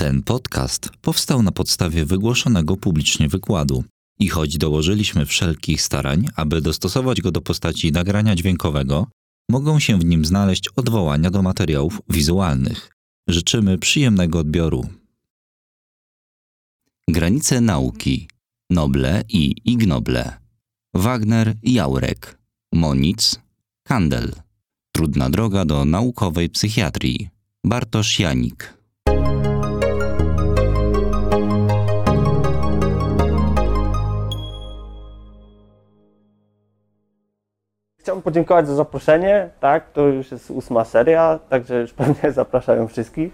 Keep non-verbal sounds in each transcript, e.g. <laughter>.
Ten podcast powstał na podstawie wygłoszonego publicznie wykładu i choć dołożyliśmy wszelkich starań, aby dostosować go do postaci nagrania dźwiękowego, mogą się w nim znaleźć odwołania do materiałów wizualnych. Życzymy przyjemnego odbioru. Granice nauki. Noble i ignoble. Wagner i Jaurek. Monic, Kandel. Trudna droga do naukowej psychiatrii. Bartosz Janik. Chciałbym podziękować za zaproszenie, tak, to już jest ósma seria, także już pewnie <laughs> zapraszają wszystkich.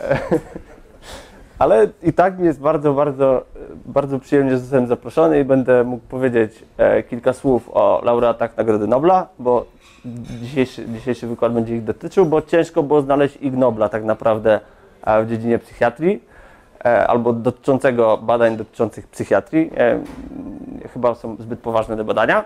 <laughs> Ale i tak mi jest bardzo, bardzo, bardzo przyjemnie, że zostałem zaproszony i będę mógł powiedzieć e, kilka słów o laureatach Nagrody Nobla, bo dzisiejszy, dzisiejszy wykład będzie ich dotyczył, bo ciężko było znaleźć Ig Nobla tak naprawdę e, w dziedzinie psychiatrii e, albo dotyczącego badań dotyczących psychiatrii. Chyba są zbyt poważne te badania.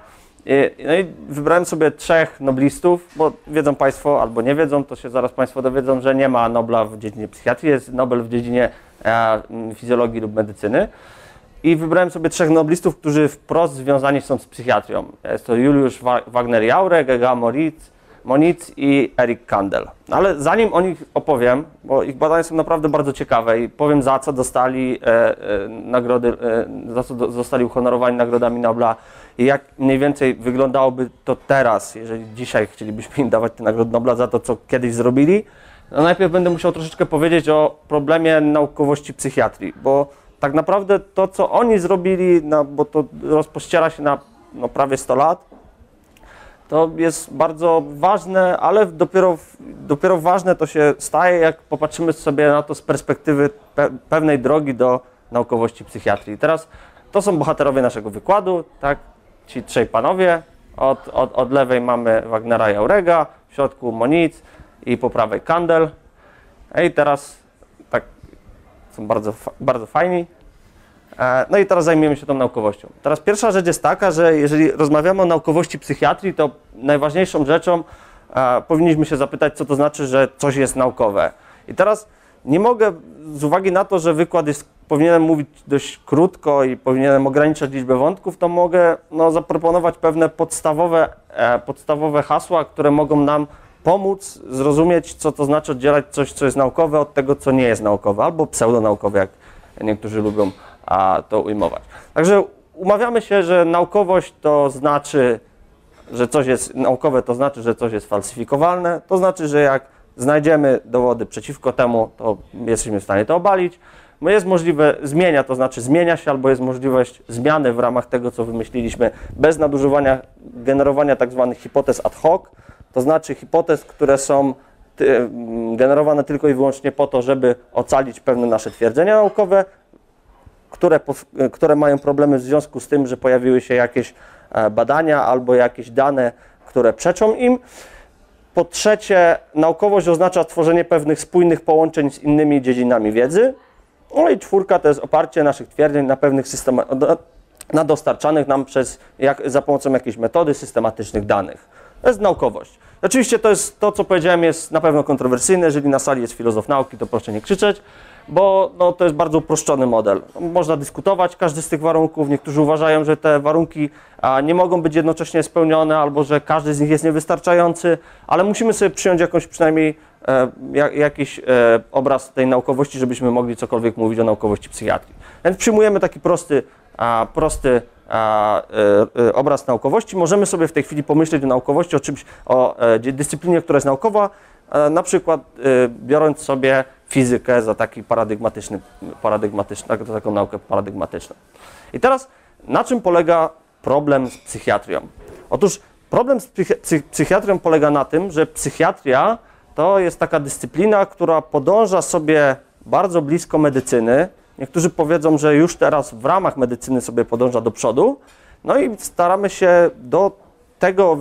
No i wybrałem sobie trzech noblistów, bo wiedzą Państwo albo nie wiedzą, to się zaraz Państwo dowiedzą, że nie ma Nobla w dziedzinie psychiatrii, jest Nobel w dziedzinie e, fizjologii lub medycyny. I wybrałem sobie trzech noblistów, którzy wprost związani są z psychiatrią. Jest to Juliusz Wagner-Jaurek, Ega Moritz, Moniz i Erik Kandel. Ale zanim o nich opowiem, bo ich badania są naprawdę bardzo ciekawe i powiem za co dostali e, e, nagrody, e, za co do, zostali uhonorowani nagrodami Nobla i jak mniej więcej wyglądałoby to teraz, jeżeli dzisiaj chcielibyśmy im dawać te nagrody Nobla za to, co kiedyś zrobili, no najpierw będę musiał troszeczkę powiedzieć o problemie naukowości psychiatrii, bo tak naprawdę to, co oni zrobili, no, bo to rozpościera się na no, prawie 100 lat, to jest bardzo ważne, ale dopiero, dopiero ważne to się staje, jak popatrzymy sobie na to z perspektywy pe pewnej drogi do naukowości psychiatrii. Teraz to są bohaterowie naszego wykładu, tak? Ci trzej panowie. Od, od, od lewej mamy Wagnera Jaurega, w środku Moniz i po prawej Kandel. I teraz tak są bardzo, bardzo fajni. E, no i teraz zajmiemy się tą naukowością. Teraz pierwsza rzecz jest taka, że jeżeli rozmawiamy o naukowości psychiatrii, to najważniejszą rzeczą e, powinniśmy się zapytać, co to znaczy, że coś jest naukowe. I teraz nie mogę, z uwagi na to, że wykład jest, powinienem mówić dość krótko i powinienem ograniczać liczbę wątków, to mogę no, zaproponować pewne podstawowe, e, podstawowe hasła, które mogą nam pomóc zrozumieć, co to znaczy oddzielać coś, co jest naukowe od tego, co nie jest naukowe, albo pseudonaukowe, jak niektórzy lubią a, to ujmować. Także umawiamy się, że naukowość to znaczy, że coś jest naukowe, to znaczy, że coś jest falsyfikowalne, to znaczy, że jak znajdziemy dowody przeciwko temu, to jesteśmy w stanie to obalić. No jest możliwe, zmienia, to znaczy zmienia się, albo jest możliwość zmiany w ramach tego, co wymyśliliśmy, bez nadużywania generowania tak zwanych hipotez ad hoc, to znaczy hipotez, które są generowane tylko i wyłącznie po to, żeby ocalić pewne nasze twierdzenia naukowe, które, które mają problemy w związku z tym, że pojawiły się jakieś e, badania albo jakieś dane, które przeczą im. Po trzecie, naukowość oznacza tworzenie pewnych spójnych połączeń z innymi dziedzinami wiedzy. I czwórka to jest oparcie naszych twierdzeń na pewnych systemach, na dostarczanych nam przez, jak, za pomocą jakiejś metody systematycznych danych. To jest naukowość. Oczywiście to jest to, co powiedziałem, jest na pewno kontrowersyjne. Jeżeli na sali jest filozof nauki, to proszę nie krzyczeć bo no, to jest bardzo uproszczony model. Można dyskutować każdy z tych warunków. Niektórzy uważają, że te warunki nie mogą być jednocześnie spełnione, albo że każdy z nich jest niewystarczający, ale musimy sobie przyjąć jakąś przynajmniej e, jak, jakiś e, obraz tej naukowości, żebyśmy mogli cokolwiek mówić o naukowości psychiatrii. Więc przyjmujemy taki prosty, prosty e, obraz naukowości. Możemy sobie w tej chwili pomyśleć o naukowości, o czymś, o dyscyplinie, która jest naukowa, na przykład biorąc sobie fizykę za taki paradygmatyczny, paradygmatyczny, taką naukę paradygmatyczną. I teraz na czym polega problem z psychiatrią? Otóż problem z psychiatrią polega na tym, że psychiatria to jest taka dyscyplina, która podąża sobie bardzo blisko medycyny. Niektórzy powiedzą, że już teraz w ramach medycyny sobie podąża do przodu. No i staramy się do tego,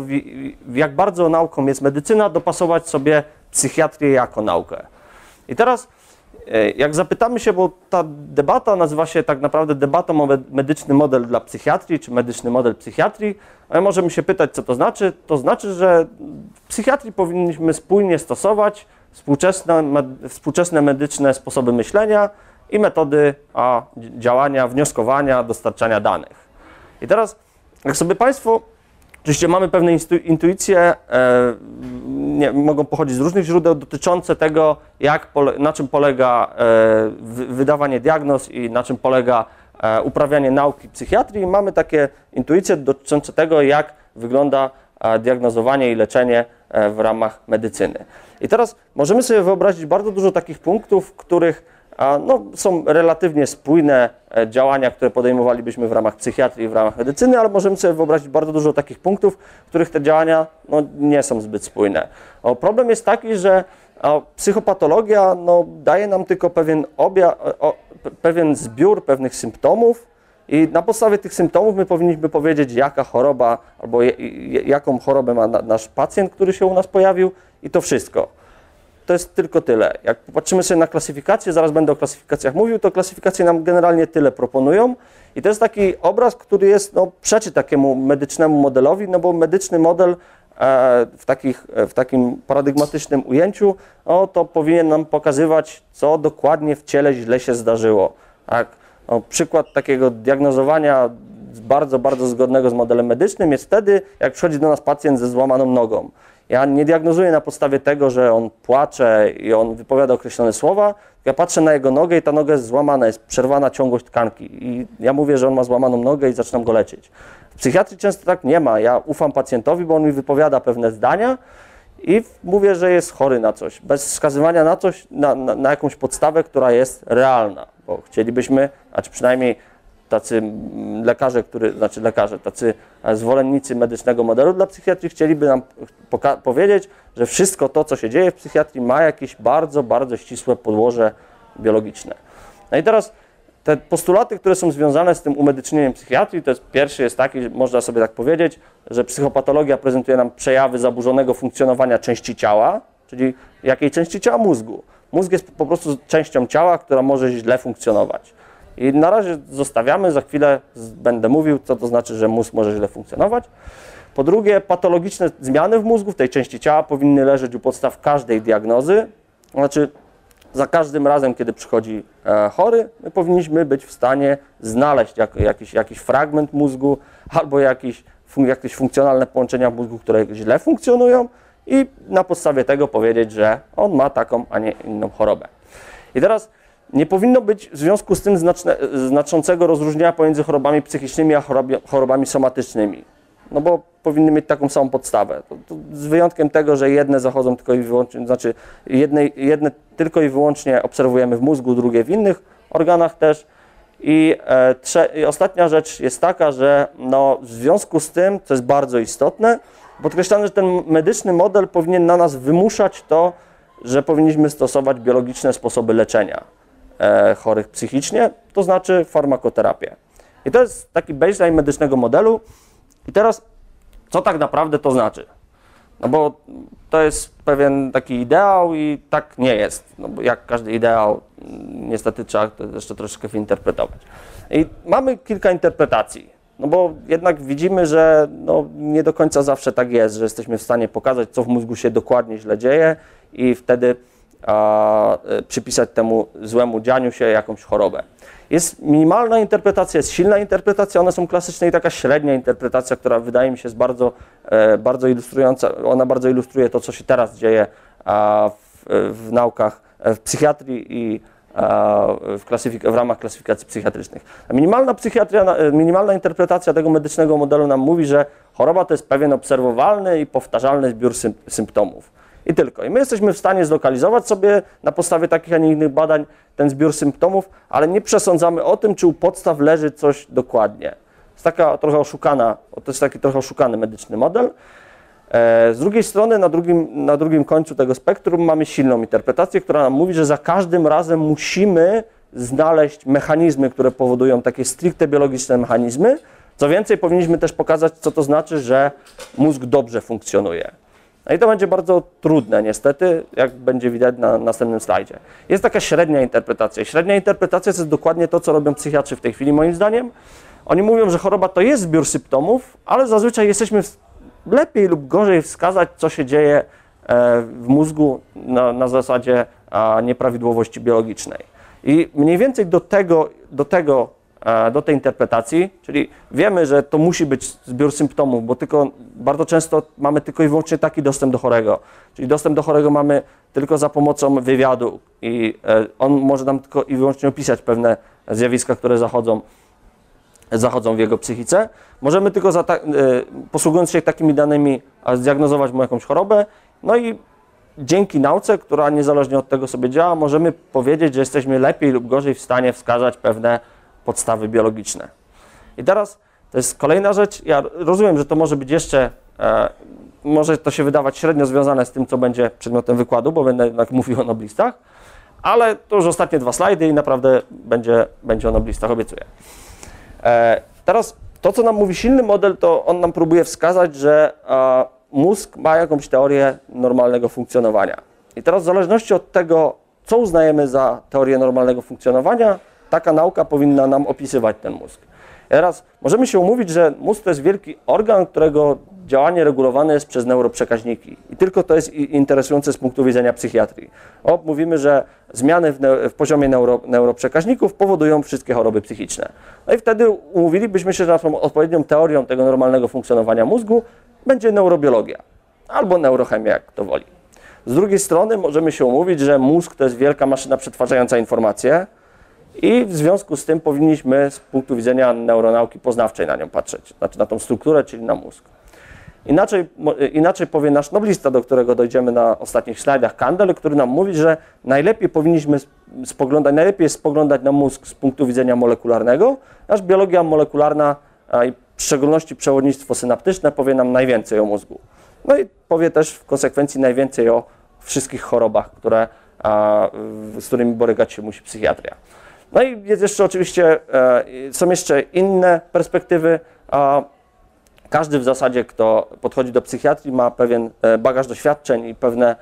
jak bardzo nauką jest medycyna, dopasować sobie psychiatrię jako naukę. I teraz, e, jak zapytamy się, bo ta debata nazywa się tak naprawdę debatą o medyczny model dla psychiatrii, czy medyczny model psychiatrii, ale możemy się pytać, co to znaczy. To znaczy, że w psychiatrii powinniśmy spójnie stosować współczesne, współczesne medyczne sposoby myślenia i metody a, działania, wnioskowania, dostarczania danych. I teraz, jak sobie Państwo, oczywiście mamy pewne intuicje, e, nie, mogą pochodzić z różnych źródeł dotyczące tego, jak, na czym polega e, wydawanie diagnoz i na czym polega e, uprawianie nauki psychiatrii. Mamy takie intuicje dotyczące tego, jak wygląda diagnozowanie i leczenie w ramach medycyny. I teraz możemy sobie wyobrazić bardzo dużo takich punktów, w których no, są relatywnie spójne e, działania, które podejmowalibyśmy w ramach psychiatrii, w ramach medycyny, ale możemy sobie wyobrazić bardzo dużo takich punktów, w których te działania no, nie są zbyt spójne. O, problem jest taki, że o, psychopatologia no, daje nam tylko pewien, obja, o, pewien zbiór pewnych symptomów, i na podstawie tych symptomów my powinniśmy powiedzieć, jaka choroba albo jaką chorobę ma nasz pacjent, który się u nas pojawił, i to wszystko to jest tylko tyle. Jak popatrzymy sobie na klasyfikację, zaraz będę o klasyfikacjach mówił, to klasyfikacje nam generalnie tyle proponują. I to jest taki obraz, który jest, no, przeczy takiemu medycznemu modelowi, no bo medyczny model e, w, takich, w takim paradygmatycznym ujęciu, no, to powinien nam pokazywać, co dokładnie w ciele źle się zdarzyło. Tak? No, przykład takiego diagnozowania bardzo, bardzo zgodnego z modelem medycznym jest wtedy, jak przychodzi do nas pacjent ze złamaną nogą. Ja nie diagnozuję na podstawie tego, że on płacze i on wypowiada określone słowa. Ja patrzę na jego nogę i ta noga jest złamana, jest przerwana ciągłość tkanki. I ja mówię, że on ma złamaną nogę i zaczynam go leczyć. W psychiatrii często tak nie ma. Ja ufam pacjentowi, bo on mi wypowiada pewne zdania i mówię, że jest chory na coś, bez wskazywania na coś, na, na, na jakąś podstawę, która jest realna. Bo chcielibyśmy, znaczy przynajmniej tacy lekarze, który, znaczy lekarze, tacy zwolennicy medycznego modelu dla psychiatrii chcieliby nam powiedzieć, że wszystko to, co się dzieje w psychiatrii ma jakieś bardzo, bardzo ścisłe podłoże biologiczne. No i teraz te postulaty, które są związane z tym umedycznieniem psychiatrii, to jest pierwszy jest taki, można sobie tak powiedzieć, że psychopatologia prezentuje nam przejawy zaburzonego funkcjonowania części ciała, czyli jakiej części ciała? Mózgu. Mózg jest po prostu częścią ciała, która może źle funkcjonować. I na razie zostawiamy, za chwilę będę mówił, co to znaczy, że mózg może źle funkcjonować. Po drugie, patologiczne zmiany w mózgu, w tej części ciała powinny leżeć u podstaw każdej diagnozy. Znaczy, za każdym razem, kiedy przychodzi e, chory, my powinniśmy być w stanie znaleźć jak, jakiś, jakiś fragment mózgu albo jakiś, jakieś funkcjonalne połączenia w mózgu, które źle funkcjonują i na podstawie tego powiedzieć, że on ma taką, a nie inną chorobę. I teraz nie powinno być w związku z tym znaczne, znaczącego rozróżnienia pomiędzy chorobami psychicznymi a chorobami somatycznymi. No bo powinny mieć taką samą podstawę. To, to z wyjątkiem tego, że jedne zachodzą tylko i wyłącznie, znaczy jedne, jedne tylko i wyłącznie obserwujemy w mózgu, drugie w innych organach też. I, e, trze, I, ostatnia rzecz jest taka, że no, w związku z tym, co jest bardzo istotne, podkreślamy, że ten medyczny model powinien na nas wymuszać to, że powinniśmy stosować biologiczne sposoby leczenia. E, chorych psychicznie, to znaczy farmakoterapię. I to jest taki baseline medycznego modelu. I teraz, co tak naprawdę to znaczy? No bo to jest pewien taki ideał i tak nie jest. No bo jak każdy ideał, niestety trzeba to jeszcze troszeczkę wyinterpretować. I mamy kilka interpretacji. No bo jednak widzimy, że no nie do końca zawsze tak jest, że jesteśmy w stanie pokazać, co w mózgu się dokładnie źle dzieje i wtedy a, e, przypisać temu złemu dzianiu się jakąś chorobę. Jest minimalna interpretacja, jest silna interpretacja, one są klasyczne i taka średnia interpretacja, która wydaje mi się jest bardzo, e, bardzo ilustrująca, ona bardzo ilustruje to, co się teraz dzieje w, w naukach, e, w psychiatrii i w, klasyfik- w, ramach klasyfikacji psychiatrycznych. Minimalna, psychiatria, minimalna interpretacja tego medycznego modelu nam mówi, że choroba to jest pewien obserwowalny i powtarzalny zbiór sym- symptomów. I tylko. I my jesteśmy w stanie zlokalizować sobie na podstawie takich, a nie innych badań ten zbiór symptomów, ale nie przesądzamy o tym, czy u podstaw leży coś dokładnie. Jest taka trochę oszukana, to jest taki trochę oszukany medyczny model. E, z drugiej strony, na drugim, na drugim końcu tego spektrum mamy silną interpretację, która nam mówi, że za każdym razem musimy znaleźć mechanizmy, które powodują takie stricte biologiczne mechanizmy. Co więcej, powinniśmy też pokazać, co to znaczy, że mózg dobrze funkcjonuje. No i to będzie bardzo trudne niestety, jak będzie widać na następnym slajdzie. Jest taka średnia interpretacja. Średnia interpretacja to jest dokładnie to, co robią psychiatrzy w tej chwili moim zdaniem. Oni mówią, że choroba to jest zbiór symptomów, ale zazwyczaj jesteśmy lepiej lub gorzej wskazać, co się dzieje e, w mózgu na, na zasadzie nieprawidłowości biologicznej. I mniej więcej do tego, do tego do tej interpretacji, czyli wiemy, że to musi być zbiór symptomów, bo tylko bardzo często mamy tylko i wyłącznie taki dostęp do chorego. Czyli dostęp do chorego mamy tylko za pomocą wywiadu i e, on może nam tylko i wyłącznie opisać pewne zjawiska, które zachodzą, zachodzą w jego psychice. Możemy tylko za ta, e, posługując się takimi danymi zdiagnozować mu jakąś chorobę, no i dzięki nauce, która niezależnie od tego sobie działa, możemy powiedzieć, że jesteśmy lepiej lub gorzej w stanie wskazać pewne podstawy biologiczne. I teraz to jest kolejna rzecz. Ja rozumiem, że to może być jeszcze, e, może to się wydawać średnio związane z tym, co będzie przedmiotem wykładu, bo będę jednak mówił o noblistach, ale to już ostatnie dwa slajdy i naprawdę będzie, będzie o noblistach, obiecuję. E, teraz to, co nam mówi silny model, to on nam próbuje wskazać, że e, mózg ma jakąś teorię normalnego funkcjonowania. I teraz w zależności od tego, co uznajemy za teorię normalnego funkcjonowania, taka nauka powinna nam opisywać ten mózg. Teraz możemy się umówić, że mózg to jest wielki organ, którego działanie regulowane jest przez neuroprzekaźniki. I tylko to jest interesujące z punktu widzenia psychiatrii. O, mówimy, że zmiany w, w poziomie neuro, neuroprzekaźników powodują wszystkie choroby psychiczne. No i wtedy umówilibyśmy się, że naszą odpowiednią teorią tego normalnego funkcjonowania mózgu będzie neurobiologia albo neurochemia, jak to woli. Z drugiej strony możemy się umówić, że mózg to jest wielka maszyna przetwarzająca informacje, i w związku z tym powinniśmy z punktu widzenia neuronauki poznawczej na nią patrzeć, znaczy na tą strukturę, czyli na mózg. Inaczej, inaczej powie nasz noblista, do którego dojdziemy na ostatnich slajdach, Kandel, który nam mówi, że najlepiej powinniśmy spoglądać, najlepiej jest spoglądać na mózg z punktu widzenia molekularnego, aż biologia molekularna, i w szczególności przewodnictwo synaptyczne powie nam najwięcej o mózgu. No i powie też w konsekwencji najwięcej o wszystkich chorobach, które, z którymi borykać się musi psychiatria. No i jest jeszcze oczywiście, e, są jeszcze inne perspektywy. Każdy w zasadzie, kto podchodzi do psychiatrii, ma pewien e, bagaż doświadczeń i pewne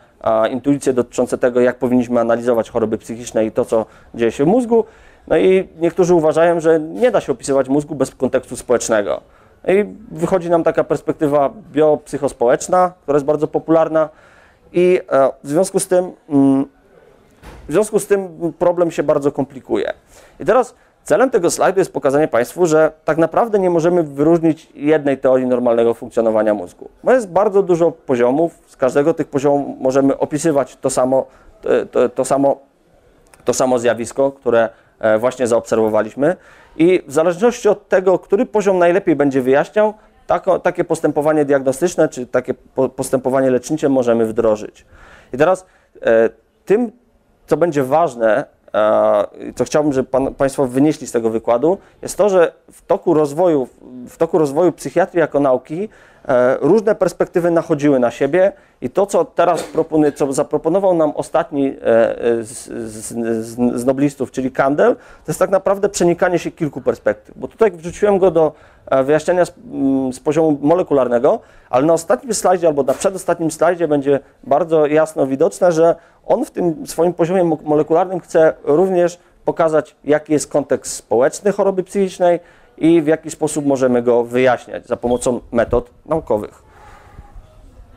intuicje dotyczące tego, jak powinniśmy analizować choroby psychiczne i to, co dzieje się w mózgu. No i niektórzy uważają, że nie da się opisywać mózgu bez kontekstu społecznego. I wychodzi nam taka perspektywa biopsychospołeczna, która jest bardzo popularna i e, w związku z tym mm, w związku z tym problem się bardzo komplikuje. I teraz celem tego slajdu jest pokazanie Państwu, że tak naprawdę nie możemy wyróżnić jednej teorii normalnego funkcjonowania mózgu. Bo jest bardzo dużo poziomów, z każdego tych poziomów możemy opisywać to samo, to, to, samo, to samo zjawisko, które e, właśnie zaobserwowaliśmy. I w zależności od tego, który poziom najlepiej będzie wyjaśniał, takie postępowanie diagnostyczne czy takie postępowanie lecznicze możemy wdrożyć. I teraz e, tym co będzie ważne, e, co chciałbym, żeby pan, Państwo wynieśli z tego wykładu, jest to, że w toku rozwoju, w toku rozwoju psychiatrii jako nauki różne perspektywy nachodziły na siebie i to, co teraz co zaproponował nam ostatni e, z, z, z, noblistów, czyli Kandel, to jest tak naprawdę przenikanie się kilku perspektyw, bo tutaj wrzuciłem go do wyjaśniania z, z poziomu molekularnego, ale na ostatnim slajdzie albo na przedostatnim slajdzie będzie bardzo jasno widoczne, że on w tym swoim poziomie molekularnym chce również pokazać, jaki jest kontekst społeczny choroby psychicznej i w jaki sposób możemy go wyjaśniać za pomocą metod naukowych.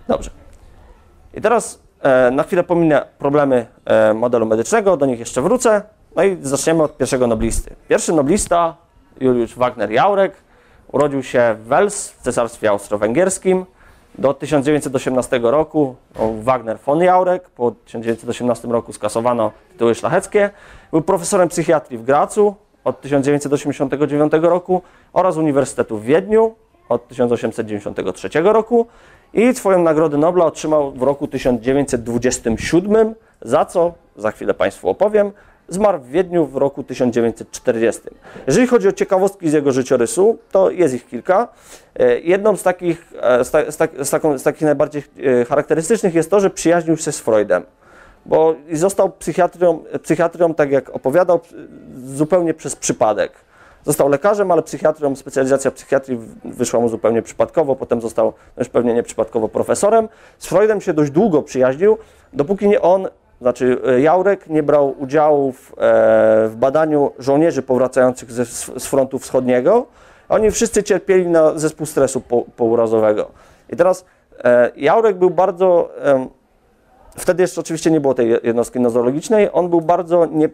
Dobrze. I teraz e, na chwilę pominę problemy e, modelu medycznego, do nich jeszcze wrócę. No i zaczniemy od pierwszego noblisty. Pierwszy noblista, Juliusz Wagner-Jaurek, urodził się w Wels w Cesarstwie Austro-Węgierskim do 1918 roku Wagner von Jaurek, po 1918 roku skasowano tytuły szlacheckie. Był profesorem psychiatrii w Gracu od 1989 roku oraz Uniwersytetu w Wiedniu od 1893 roku i swoją Nagrodę Nobla otrzymał w roku 1927, za co za chwilę Państwu opowiem. Zmarł w Wiedniu w roku 1940. Jeżeli chodzi o ciekawostki z jego życiorysu, to jest ich kilka. E, jedną z takich, e, z, ta, z, tak, z, taką, z takich najbardziej e, charakterystycznych jest to, że przyjaźnił się z Freudem, bo został psychiatrią, psychiatrią, tak jak opowiadał, zupełnie przez przypadek. Został lekarzem, ale psychiatrią, specjalizacja psychiatrii wyszła mu zupełnie przypadkowo, potem został już pewnie nieprzypadkowo profesorem. Z Freudem się dość długo przyjaźnił, dopóki nie on znaczy e, Jaurek nie brał udziału w, e, w badaniu żołnierzy powracających ze, z frontu wschodniego. Oni wszyscy cierpieli na zespół stresu po, pourazowego. I teraz e, Jaurek był bardzo wtedy jeszcze oczywiście nie było tej jednostki nozologicznej. On był bardzo nie,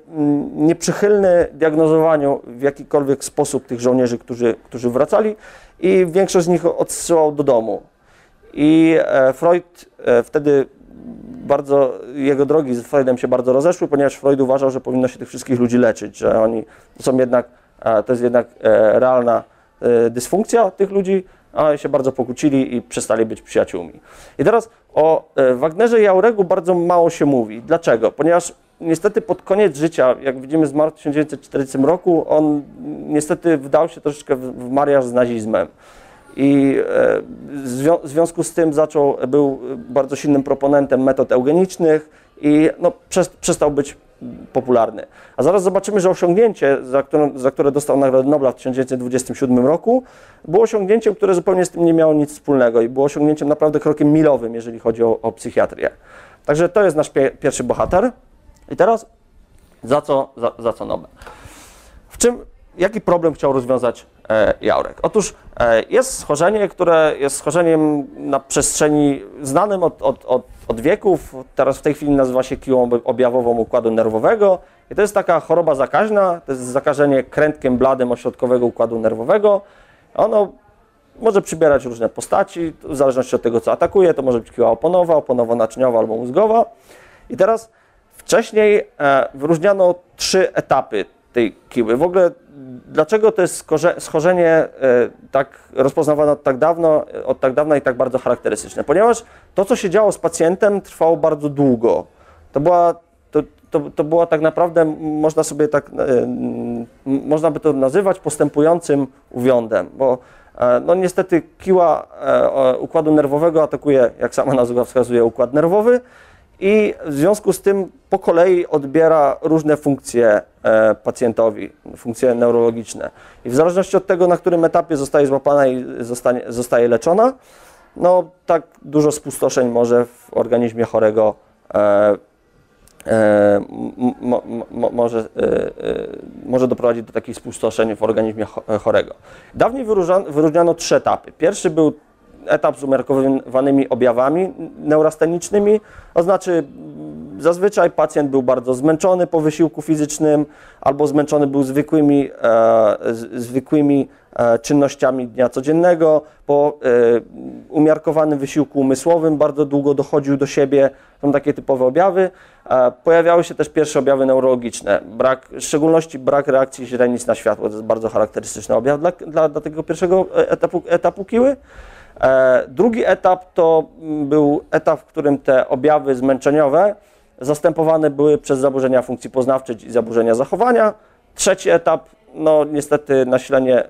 nieprzychylny diagnozowaniu w jakikolwiek sposób tych żołnierzy, którzy, którzy wracali i większość z nich odsyłał do domu. I e, Freud e, wtedy bardzo, jego drogi z Freudem się bardzo rozeszły, ponieważ Freud uważał, że powinno się tych wszystkich ludzi leczyć, że oni są jednak, e, to jest jednak realna dysfunkcja tych ludzi, a się bardzo pokłócili i przestali być przyjaciółmi. I teraz o Wagnerze i Auregu bardzo mało się mówi. Dlaczego? Ponieważ niestety pod koniec życia, jak widzimy zmarł w 1940 roku, on niestety wdał się troszeczkę w mariaż z nazizmem. I e, w związku z tym zaczął, był bardzo silnym proponentem metod eugenicznych i no, przestał być popularny. A zaraz zobaczymy, że osiągnięcie, za, którą, za które dostał Nagrodę Nobla w 1927 roku, było osiągnięciem, które zupełnie z tym nie miało nic wspólnego i było osiągnięciem naprawdę krokiem milowym, jeżeli chodzi o, o psychiatrię. Także to jest nasz pie, pierwszy bohater. I teraz za co, za, za co Nobel? W czym, jaki problem chciał rozwiązać e, Jaurek? Otóż e, jest schorzenie, które jest schorzeniem na przestrzeni znanym od, od, od, od wieków. Teraz w tej chwili nazywa się kiłą objawową układu nerwowego. I to jest taka choroba zakaźna, to jest zakażenie krętkiem bladym ośrodkowego układu nerwowego. Ono może przybierać różne postaci, w zależności od tego, co atakuje. To może być kiła oponowa, oponowo-naczyniowa albo mózgowa. I teraz Wcześniej e, wyróżniano trzy etapy tej kiły. W ogóle dlaczego to jest schorzenie e, tak rozpoznawane od tak, dawno, od tak dawna i tak bardzo charakterystyczne? Ponieważ to, co się działo z pacjentem, trwało bardzo długo. To była, to, to, to była tak naprawdę, można sobie tak, e, można by to nazywać postępującym uwiądem, bo no niestety kiła układu nerwowego atakuje, jak sama nazwa wskazuje, układ nerwowy, i w związku z tym po kolei odbiera różne funkcje e, pacjentowi, funkcje neurologiczne. I w zależności od tego, na którym etapie zostaje złapana i zostanie, zostaje leczona, no tak dużo spustoszeń może w organizmie chorego e, e, mo, mo, może, e, e, może doprowadzić do takich spustoszeń w organizmie chorego. Dawniej wyróżniano trzy etapy. Pierwszy był etap z umiarkowanymi objawami neurastenicznymi, to znaczy zazwyczaj pacjent był bardzo zmęczony po wysiłku fizycznym albo zmęczony był zwykłymi, e, zwykłymi e, czynnościami dnia codziennego, po e, umiarkowanym wysiłku umysłowym bardzo długo dochodził do siebie, są takie typowe objawy. E, pojawiały się też pierwsze objawy neurologiczne, brak, w szczególności brak reakcji źrenic na światło, to jest bardzo charakterystyczny objaw dla, dla, dla tego pierwszego etapu, etapu kiły. E, drugi etap to był etap, w którym te objawy zmęczeniowe zastępowane były przez zaburzenia funkcji poznawczej i zaburzenia zachowania. Trzeci etap, no niestety nasilenie, e,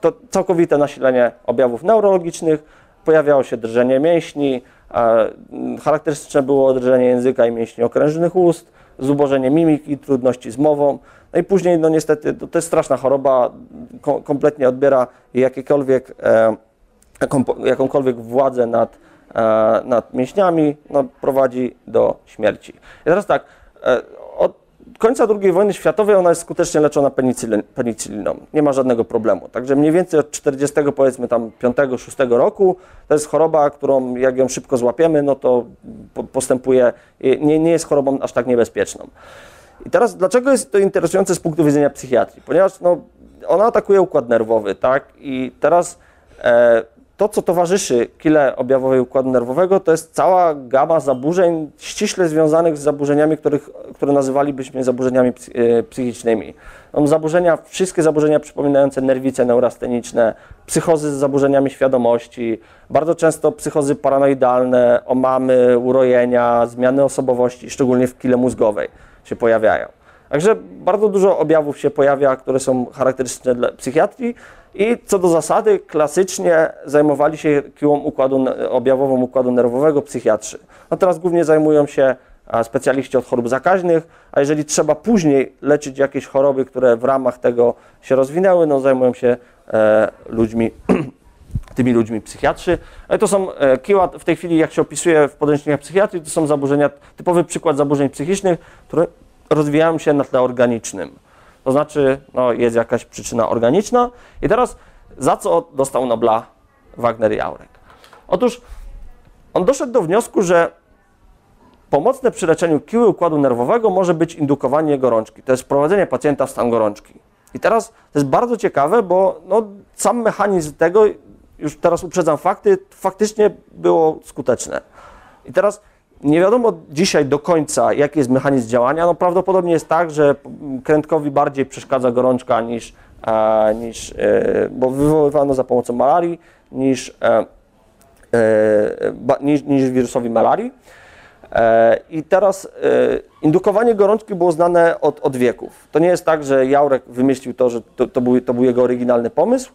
to całkowite nasilenie objawów neurologicznych, pojawiało się drżenie mięśni, mm, charakterystyczne było drżenie języka i mięśni okrężnych ust, zubożenie mimiki, trudności z mową. No i później, no niestety, to, to jest straszna choroba, kompletnie odbiera jakiekolwiek e, jaką, jakąkolwiek władzę nad, e, nad mięśniami, no, prowadzi do śmierci. I teraz tak, e, od końca II wojny światowej ona jest skutecznie leczona penicylliną. Nie ma żadnego problemu. Także mniej więcej od 40 powiedzmy tam 5-6 roku to jest choroba, którą jak ją szybko złapiemy, no to postępuje, nie, nie jest chorobą aż tak niebezpieczną. I teraz dlaczego jest to interesujące z punktu widzenia psychiatrii? Ponieważ no, ona atakuje układ nerwowy, tak? I teraz e, to, co towarzyszy kile objawowej układu nerwowego, to jest cała gama zaburzeń ściśle związanych z zaburzeniami, których, które nazywalibyśmy zaburzeniami e, psychicznymi. Zaburzenia, wszystkie zaburzenia przypominające nerwice neurasteniczne, psychozy z zaburzeniami świadomości, bardzo często psychozy paranoidalne, omamy, urojenia, zmiany osobowości, szczególnie w kile mózgowej się pojawiają. Także bardzo dużo objawów się pojawia, które są charakterystyczne dla psychiatrii, i co do zasady, klasycznie zajmowali się kiłą układu, objawową układu nerwowego psychiatrzy. No teraz głównie zajmują się specjaliści od chorób zakaźnych, a jeżeli trzeba później leczyć jakieś choroby, które w ramach tego się rozwinęły, no zajmują się e, ludźmi, <clears throat> tymi ludźmi psychiatrzy. Ale to są e, kiła w tej chwili, jak się opisuje w podręcznikach psychiatrii, to są zaburzenia, typowy przykład zaburzeń psychicznych, które rozwijają się na tle organicznym. To znaczy, no, jest jakaś przyczyna organiczna. I teraz, za co dostał Nobla Wagner Jaurek? Otóż on doszedł do wniosku, że pomocne przy leczeniu kiły układu nerwowego może być indukowanie gorączki. To jest wprowadzenie pacjenta w stan gorączki. I teraz to jest bardzo ciekawe, bo no, sam mechanizm tego, już teraz uprzedzam fakty, faktycznie było skuteczne. I teraz nie wiadomo dzisiaj do końca, jaki jest mechanizm działania. No prawdopodobnie jest tak, że krętkowi bardziej przeszkadza gorączka niż, e, niż e, bo wywoływano za pomocą malarii, niż, e, e, ba, niż, niż wirusowi malarii. E, I teraz e, indukowanie gorączki było znane od, od wieków. To nie jest tak, że Jaurek wymyślił to, że to, to, był, to był jego oryginalny pomysł,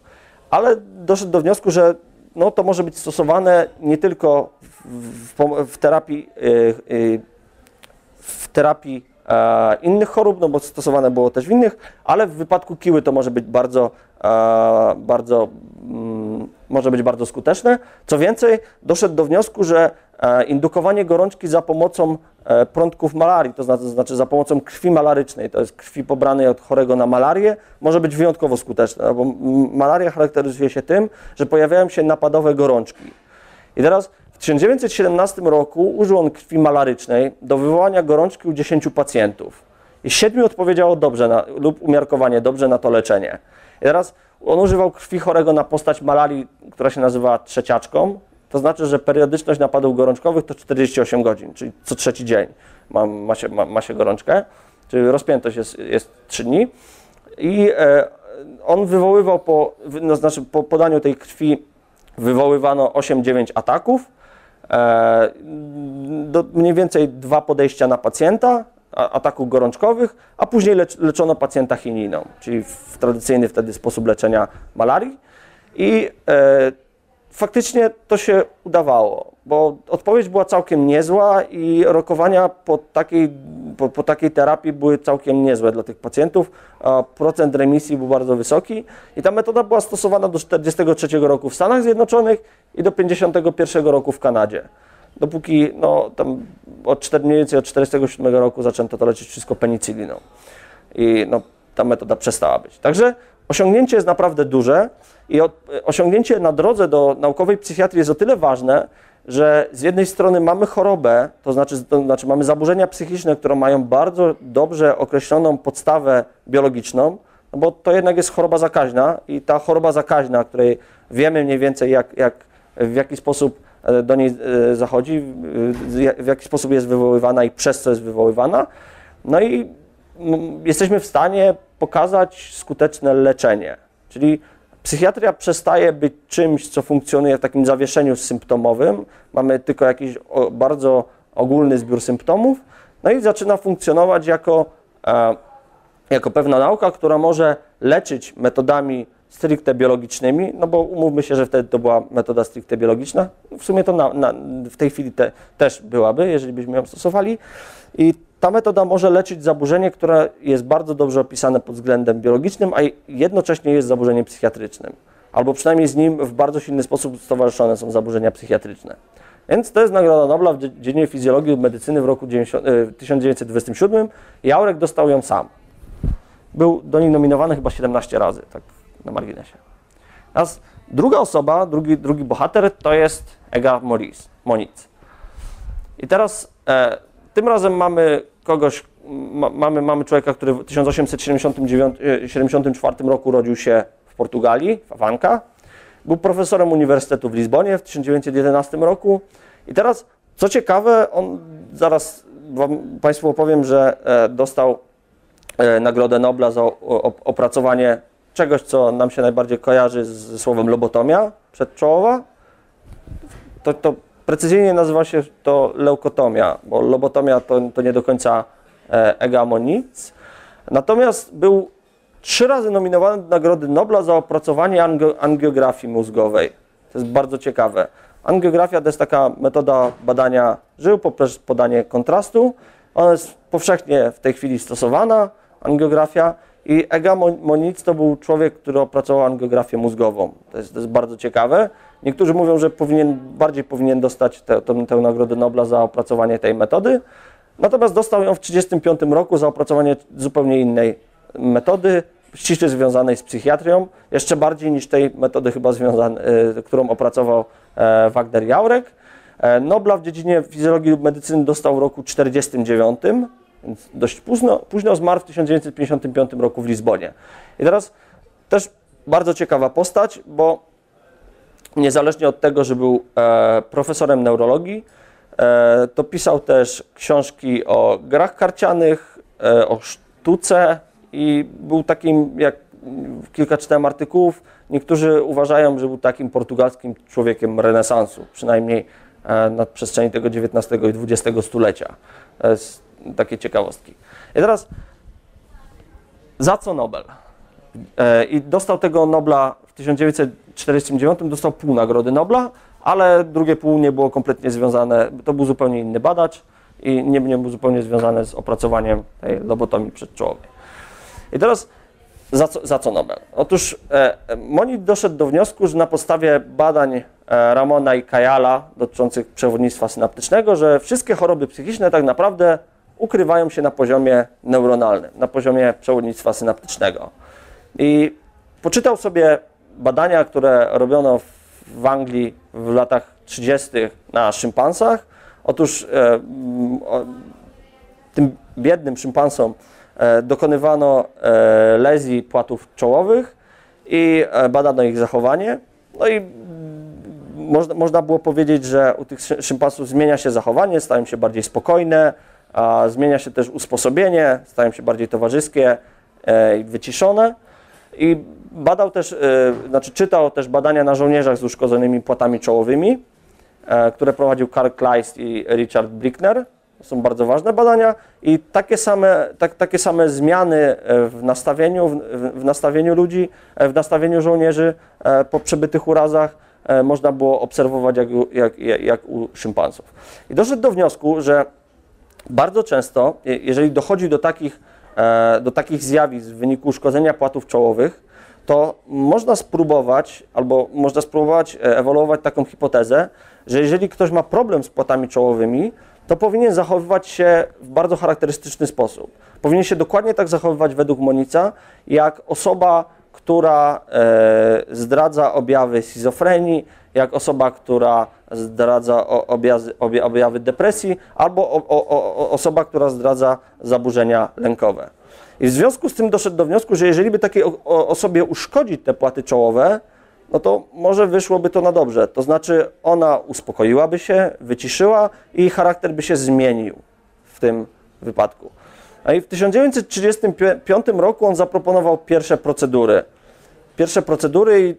ale doszedł do wniosku, że no, to może być stosowane nie tylko w, w, w terapii, e, w terapii innych chorób, no bo stosowane było też w innych, ale w wypadku kiły to może być bardzo, bardzo, mm, może być bardzo skuteczne. Co więcej, doszedł do wniosku, że E, indukowanie gorączki za pomocą e, prądków malarii, to znaczy, za pomocą krwi malarycznej, to jest krwi pobranej od chorego na malarię, może być wyjątkowo skuteczne, no bo malaria charakteryzuje się tym, że pojawiają się napadowe gorączki. I teraz w 1917 roku użył on krwi malarycznej do wywołania gorączki u 10 pacjentów. I siedmiu odpowiedziało dobrze na, lub umiarkowanie dobrze na to leczenie. I teraz on używał krwi chorego na postać malarii, która się nazywa trzeciaczką, to znaczy, że periodyczność napadów gorączkowych to 48 godzin, czyli co trzeci dzień ma, ma, się, ma, ma się gorączkę, czyli rozpiętość jest, jest 3 dni. I e, on wywoływał, po, no, znaczy po podaniu tej krwi wywoływano 8-9 ataków, e, do mniej więcej dwa podejścia na pacjenta, ataków gorączkowych, a później lecz, leczono pacjenta chininą, czyli w tradycyjny wtedy sposób leczenia malarii. I e, faktycznie to się udawało, bo odpowiedź była całkiem niezła i rokowania po takiej, po, po takiej terapii były całkiem niezłe dla tych pacjentów. Procent remisji był bardzo wysoki i ta metoda była stosowana do 43 roku w Stanach Zjednoczonych i do 51 roku w Kanadzie. Dopóki no, tam od, mniej więcej od 47 roku zaczęto to leczyć wszystko penicyliną. I no, ta metoda przestała być. Także osiągnięcie jest naprawdę duże. I osiągnięcie na drodze do naukowej psychiatrii jest o tyle ważne, że z jednej strony mamy chorobę, to znaczy, to znaczy mamy zaburzenia psychiczne, które mają bardzo dobrze określoną podstawę biologiczną, no bo to jednak jest choroba zakaźna i ta choroba zakaźna, której wiemy mniej więcej jak, jak, w jaki sposób e, do niej e, zachodzi, w jaki sposób jest wywoływana i przez co jest wywoływana. No i jesteśmy w stanie pokazać skuteczne leczenie. Czyli Psychiatria przestaje być czymś, co funkcjonuje w takim zawieszeniu symptomowym. Mamy tylko jakiś bardzo ogólny zbiór symptomów, no i zaczyna funkcjonować jako, e, jako pewna nauka, która może leczyć metodami stricte biologicznymi, no bo umówmy się, że wtedy to była metoda stricte biologiczna. W sumie to na, na, w tej chwili te, też byłaby, jeżeli byśmy ją stosowali. I ta metoda może leczyć zaburzenie, które jest bardzo dobrze opisane pod względem biologicznym, a jednocześnie jest zaburzeniem psychiatrycznym. Albo przynajmniej z nim w bardzo silny sposób stowarzyszone są zaburzenia psychiatryczne. Więc to jest Nagroda Nobla w dziedzinie fizjologii i medycyny w roku 1927. E, Jaurek dostał ją sam. Był do niej nominowany chyba 17 razy, tak na marginesie. Teraz druga osoba, drugi, drugi bohater to jest Ega Moniz. I teraz e, tym razem mamy kogoś, ma, mamy, mamy człowieka, który w 1874 e, roku rodził się w Portugalii, w Avanca. Był profesorem Uniwersytetu w Lizbonie w 1911 roku. I teraz, co ciekawe, on zaraz wam, Państwu opowiem, że e, dostał e, Nagrodę Nobla za opracowanie czegoś, co nam się najbardziej kojarzy ze słowem lobotomia przedczołowa. To, to Precyzyjnie nazywa się to leukotomia, bo lobotomia to, to nie do końca e, egamonic. Natomiast był trzy razy nominowany do Nagrody Nobla za opracowanie angiografii mózgowej. To jest bardzo ciekawe. Angiografia to jest taka metoda badania żył poprzez podanie kontrastu. Ona jest powszechnie w tej chwili stosowana, angiografia. I Ega Moniz to był człowiek, który opracował angiografię mózgową. To jest, to jest bardzo ciekawe. Niektórzy mówią, że powinien, bardziej powinien dostać tę, tę, tę Nagrodę Nobla za opracowanie tej metody. Natomiast dostał ją w 1935 roku za opracowanie zupełnie innej metody, ściśle związanej z psychiatrią, jeszcze bardziej niż tej metody chyba związanej, którą opracował e, Wagner Jaurek. E, Nobla w dziedzinie fizjologii lub medycyny dostał w roku 1949, więc dość późno, późno zmarł w 1955 roku w Lizbonie. I teraz też bardzo ciekawa postać, bo niezależnie od tego, że był e, profesorem neurologii, e, to pisał też książki o grach karcianych, e, o sztuce i był takim, jak kilka czytałem artykułów, niektórzy uważają, że był takim portugalskim człowiekiem renesansu, przynajmniej na przestrzeni tego XIX i XX stulecia. Takie ciekawostki. I teraz, za co Nobel? E, I dostał tego Nobla w 1949, dostał pół Nagrody Nobla, ale drugie pół nie było kompletnie związane, to był zupełnie inny badacz i nie, nie był zupełnie związane z opracowaniem tej lobotomii przedczołowej. I teraz za co, za co Nobel? Otóż e, Monit doszedł do wniosku, że na podstawie badań e, Ramona i Kajala dotyczących przewodnictwa synaptycznego, że wszystkie choroby psychiczne tak naprawdę ukrywają się na poziomie neuronalnym, na poziomie przewodnictwa synaptycznego. I poczytał sobie badania, które robiono w Anglii w latach 30. na szympansach. Otóż e, o, tym biednym szympansom e, dokonywano e, lezji płatów czołowych i e, badano ich zachowanie. No i można, można było powiedzieć, że u tych szy- szympansów zmienia się zachowanie, stają się bardziej spokojne, a zmienia się też usposobienie, stają się bardziej towarzyskie e, i wyciszone. I badał też, e, znaczy czytał też badania na żołnierzach z uszkodzonymi płatami czołowymi, e, które prowadził Karl Kleist i Richard Blickner. To są bardzo ważne badania i takie same, tak, takie same zmiany e, w nastawieniu, w, w- nastawieniu ludzi, w nastawieniu żołnierzy po przebytych urazach można było obserwować jak, jak, jak, u szympansów. I doszedł do wniosku, że bardzo często, je- jeżeli dochodzi do takich, do takich zjawisk w wyniku uszkodzenia płatów czołowych, to można spróbować, albo można spróbować e, ewoluować taką hipotezę, że jeżeli ktoś ma problem z płatami czołowymi, to powinien zachowywać się w bardzo charakterystyczny sposób. Powinien się dokładnie tak zachowywać według Monica, jak osoba, która e, zdradza objawy schizofrenii, jak osoba, która zdradza o- objawy, obja- objawy depresji, albo o, o, o, osoba, która zdradza zaburzenia lękowe. I w związku z tym doszedł do wniosku, że jeżeli by takiej osobie uszkodzić te płaty czołowe, no to może wyszłoby to na dobrze. To znaczy ona uspokoiłaby się, wyciszyła i charakter by się zmienił w tym wypadku. A i w 1935 roku on zaproponował pierwsze procedury. Pierwsze procedury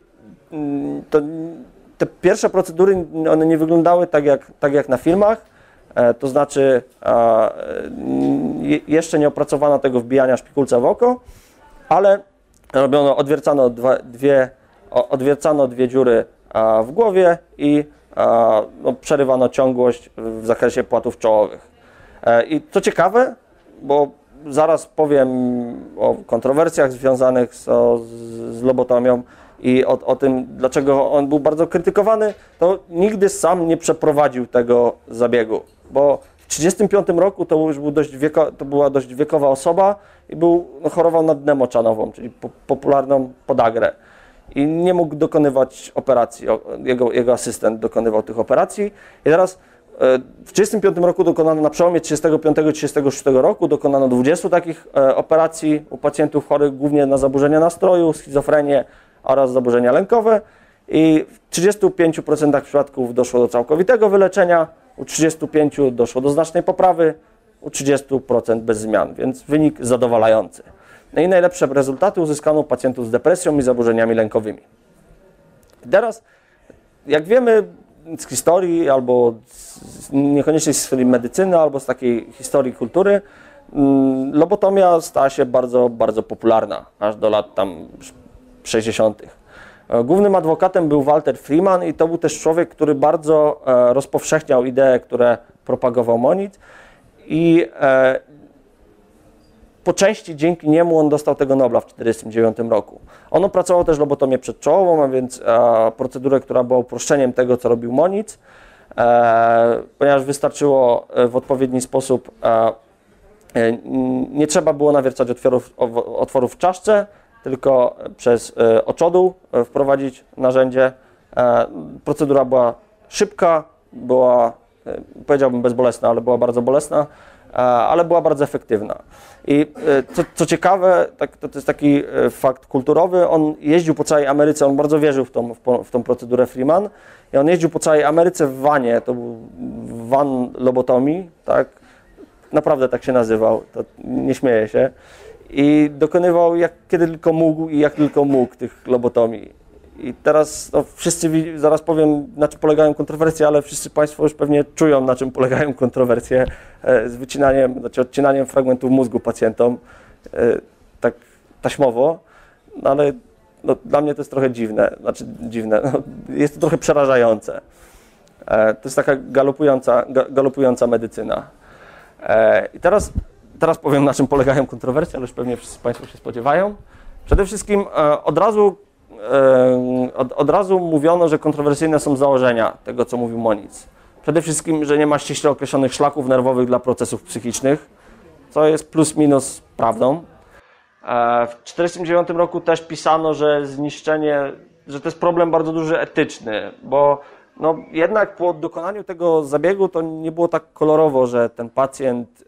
mm, to, te pierwsze procedury, one nie wyglądały tak jak, tak jak na filmach, e, to znaczy jeszcze nie opracowano tego wbijania szpikulca w oko, ale robiono, odwiercano dwa, dwie, odwiercano dwie dziury w głowie i no, przerywano ciągłość w zakresie płatów czołowych. E, I co ciekawe, bo zaraz powiem o kontrowersjach związanych z, z lobotomią i o, o tym, dlaczego on był bardzo krytykowany, to nigdy sam nie przeprowadził tego zabiegu, bo w 1935 roku to, już był dość wieko, to była dość wiekowa osoba i był, no, chorował na dnę moczanową, czyli po, popularną podagrę i nie mógł dokonywać operacji. Jego, jego asystent dokonywał tych operacji. I teraz e, w 1935 roku dokonano, na przełomie 35 i 36 roku dokonano 20 takich e, operacji u pacjentów chorych głównie na zaburzenia nastroju, schizofrenię oraz zaburzenia lękowe. I w 35% przypadków doszło do całkowitego wyleczenia, u 35% doszło do znacznej poprawy, u 30% bez zmian, więc wynik zadowalający. No i najlepsze rezultaty uzyskano u pacjentów z depresją i zaburzeniami lękowymi. Teraz, jak wiemy z historii, albo z, niekoniecznie z historii medycyny, albo z takiej historii kultury, mm, lobotomia stała się bardzo, bardzo popularna, aż do lat tam 60. E, Głównym adwokatem był Walter Freeman i to był też człowiek, który bardzo e, rozpowszechniał idee, które propagował Monit i e, po części dzięki niemu on dostał tego Nobla w 1949 roku. On opracował też lobotomię przedczołową, a więc procedurę, która była uproszczeniem tego, co robił Monic, e, ponieważ wystarczyło w odpowiedni sposób, nie trzeba było nawiercać otworów, otworów w czaszce, tylko przez e, oczodół e, wprowadzić narzędzie. E, procedura była szybka, była, powiedziałbym bezbolesna, ale była bardzo bolesna, ale była bardzo efektywna. I co, co ciekawe, tak, to, to jest taki fakt kulturowy, on jeździł po całej Ameryce, on bardzo wierzył w tą, w tą procedurę Freeman i on jeździł po całej Ameryce w vanie, to był van lobotomii, tak, naprawdę tak się nazywał, to nie śmieję się. I dokonywał jak kiedy tylko mógł i jak tylko mógł tych lobotomii. I teraz no, wszyscy, zaraz powiem na czym polegają kontrowersje, ale wszyscy Państwo już pewnie czują na czym polegają kontrowersje e, z wycinaniem, znaczy odcinaniem fragmentów mózgu pacjentom, e, tak taśmowo, no, ale no, dla mnie to jest trochę dziwne, znaczy dziwne, no, jest to trochę przerażające. E, to jest taka galopująca, ga- galopująca medycyna. I teraz, teraz powiem, na czym polegają kontrowersje, ale już pewnie wszyscy Państwo się spodziewają. Przede wszystkim e, od razu, e, od, od razu mówiono, że kontrowersyjne są założenia tego, co mówił Moniz. Przede wszystkim, że nie ma ściśle określonych szlaków nerwowych dla procesów psychicznych, co jest plus minus prawdą. E, W 1949 roku też pisano, że zniszczenie, że to jest problem bardzo duży etyczny, bo no, jednak po dokonaniu tego zabiegu to nie było tak kolorowo, że ten pacjent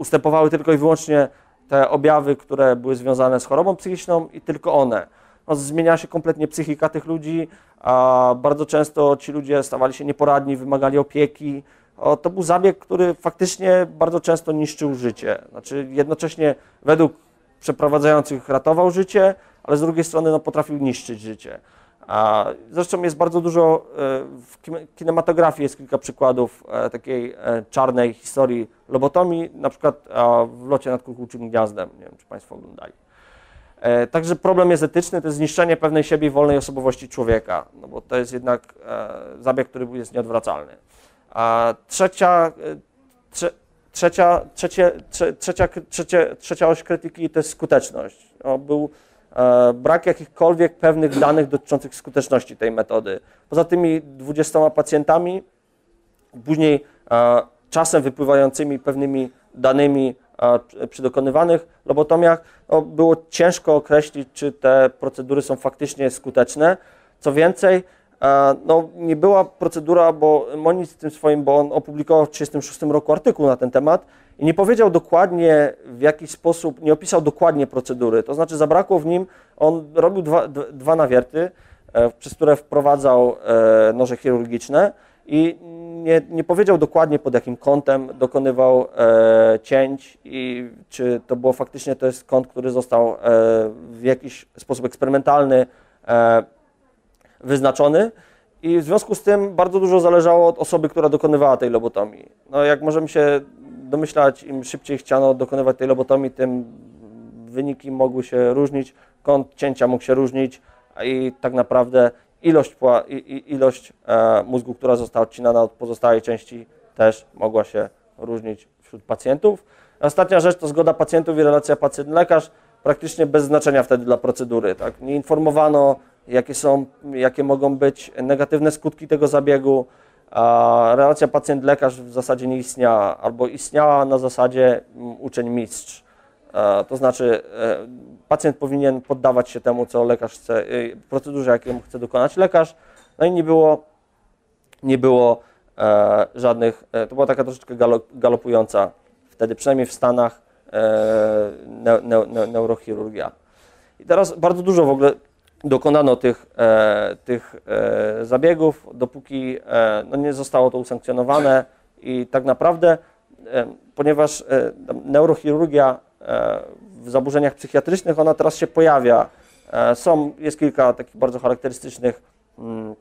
ustępowały tylko i wyłącznie te objawy, które były związane z chorobą psychiczną i tylko one. No, zmieniała się kompletnie psychika tych ludzi, a bardzo często ci ludzie stawali się nieporadni, wymagali opieki. O, to był zabieg, który faktycznie bardzo często niszczył życie. Znaczy jednocześnie według przeprowadzających ratował życie, ale z drugiej strony no, potrafił niszczyć życie. A zresztą jest bardzo dużo, e, w kinematografii jest kilka przykładów e, takiej e, czarnej historii lobotomii, na przykład w locie nad kukułczym gniazdem, nie wiem czy Państwo oglądali. Także problem jest etyczny, to jest zniszczenie pewnej siebie i wolnej osobowości człowieka, no bo to jest jednak zabieg, który jest nieodwracalny. A trzecia, trze, trzecia, trzecie, trze, trzecia, trzecie, trzecia oś krytyki to jest skuteczność. No, był brak jakichkolwiek pewnych danych dotyczących skuteczności tej metody. Poza tymi 20 pacjentami, później e, czasem wypływającymi pewnymi danymi e, przy- dokonywanych lobotomiach, no, było ciężko określić, czy te procedury są faktycznie skuteczne. Co więcej, e, no, nie była procedura, bo Moniz tym swoim, bo on opublikował w 1936 roku artykuł na ten temat nie powiedział dokładnie w jaki sposób, nie opisał dokładnie procedury. To znaczy zabrakło w nim, on robił dwa, dwa nawierty, e, przez które wprowadzał e, noże chirurgiczne i nie, nie powiedział dokładnie pod jakim kątem dokonywał e, cięć i czy to było faktycznie to jest kąt, który został e, w jakiś sposób eksperymentalny wyznaczony i w związku z tym bardzo dużo zależało od osoby, która dokonywała tej lobotomii. No jak możemy się domyślać, im szybciej chciano dokonywać tej lobotomii, tym wyniki mogły się różnić, kąt cięcia mógł się różnić i tak naprawdę ilość, ilość e, mózgu, która została odcinana od pozostałej części też mogła się różnić wśród pacjentów. Ostatnia rzecz to zgoda pacjentów i relacja pacjent-lekarz, praktycznie bez znaczenia wtedy dla procedury. Tak? Nie informowano, jakie są, jakie mogą być negatywne skutki tego zabiegu, relacja pacjent-lekarz w zasadzie nie istniała, albo istniała na zasadzie mm, uczeń-mistrz. E, To znaczy, e, pacjent powinien poddawać się temu, co lekarz chce, e, procedurze, jaką chce dokonać lekarz. No i nie było, nie było żadnych, to była taka troszeczkę galo, galopująca wtedy, przynajmniej w Stanach, ne, ne, ne, neurochirurgia. I teraz bardzo dużo w ogóle dokonano tych, e, tych e, zabiegów, dopóki e, no nie zostało to usankcjonowane i tak naprawdę, e, ponieważ e, neurochirurgia e, w zaburzeniach psychiatrycznych, ona teraz się pojawia. Są, jest kilka takich bardzo charakterystycznych mm,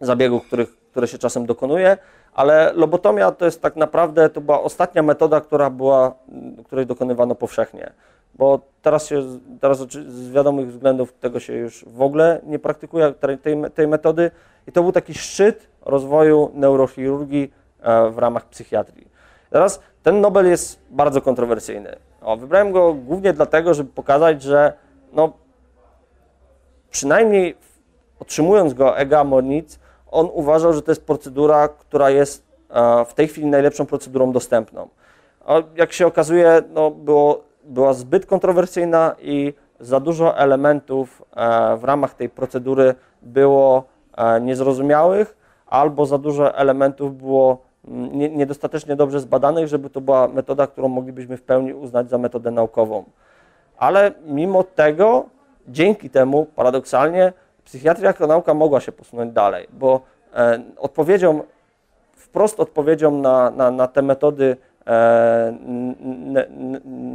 zabiegów, których, które się czasem dokonuje, ale lobotomia to jest tak naprawdę, to była ostatnia metoda, która była, m, której dokonywano powszechnie. Bo teraz się, teraz z wiadomych względów tego się już w ogóle nie praktykuje, tej, tej, metody i to był taki szczyt rozwoju neurochirurgii e, w ramach psychiatrii. Teraz ten Nobel jest bardzo kontrowersyjny. O, wybrałem go głównie dlatego, żeby pokazać, że no, przynajmniej otrzymując go Ega Moniz, on uważał, że to jest procedura, która jest e, w tej chwili najlepszą procedurą dostępną. A jak się okazuje, no, było, była zbyt kontrowersyjna i za dużo elementów e, w ramach tej procedury było e, niezrozumiałych, albo za dużo elementów było nie, niedostatecznie dobrze zbadanych, żeby to była metoda, którą moglibyśmy w pełni uznać za metodę naukową. Ale mimo tego, dzięki temu, paradoksalnie, psychiatria jako nauka mogła się posunąć dalej, bo e, odpowiedzią, wprost odpowiedzią na, na, na te metody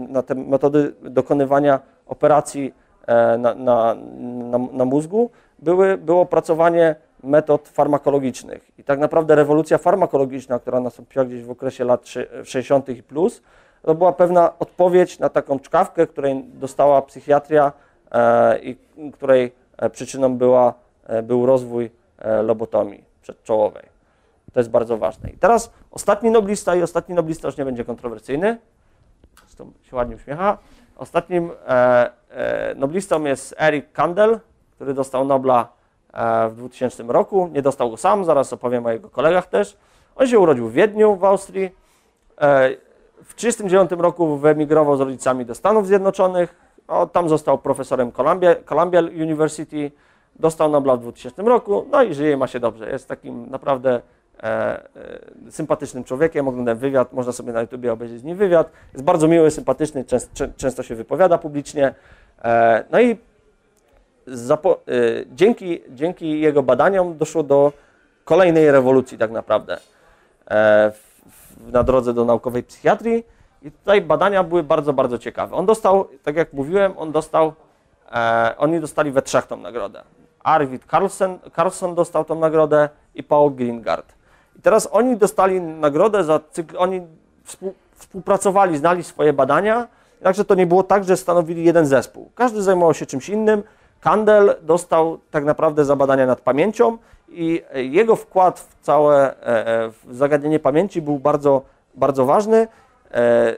na te metody dokonywania operacji e, na, na, na, na mózgu były, było opracowanie metod farmakologicznych. I tak naprawdę rewolucja farmakologiczna, która nastąpiła gdzieś w okresie lat 60. i plus, to była pewna odpowiedź na taką czkawkę, której dostała psychiatria e, i której e, przyczyną była, był rozwój lobotomii przedczołowej. To jest bardzo ważne. I teraz ostatni noblista i ostatni noblista już nie będzie kontrowersyjny. Zresztą się ładnie uśmiecha. Ostatnim e, e, noblistą jest Eric Kandel, który dostał Nobla e, w 2000 roku. Nie dostał go sam, zaraz opowiem o jego kolegach też. On się urodził w Wiedniu w Austrii. E, w 1939 roku wyemigrował z rodzicami do Stanów Zjednoczonych. O, tam został profesorem Columbia, Columbia University. Dostał Nobla w 2000 roku. No i żyje ma się dobrze. Jest takim naprawdę sympatycznym człowiekiem, oglądałem wywiad, można sobie na YouTubie obejrzeć z nim wywiad. Jest bardzo miły, sympatyczny, często, się wypowiada publicznie. E, no i dzięki, dzięki jego badaniom doszło do kolejnej rewolucji tak naprawdę na drodze do naukowej psychiatrii. I tutaj badania były bardzo, bardzo ciekawe. On dostał, tak jak mówiłem, on dostał, oni dostali we trzech tą nagrodę. Arvid Carlson, Carlson dostał tą nagrodę i Paul Greengard. Teraz oni dostali nagrodę za cykl, oni współpracowali, znali swoje badania, także to nie było tak, że stanowili jeden zespół. Każdy zajmował się czymś innym. Kandel dostał tak naprawdę za badania nad pamięcią i jego wkład w całe e, e, w zagadnienie pamięci był bardzo, bardzo ważny e,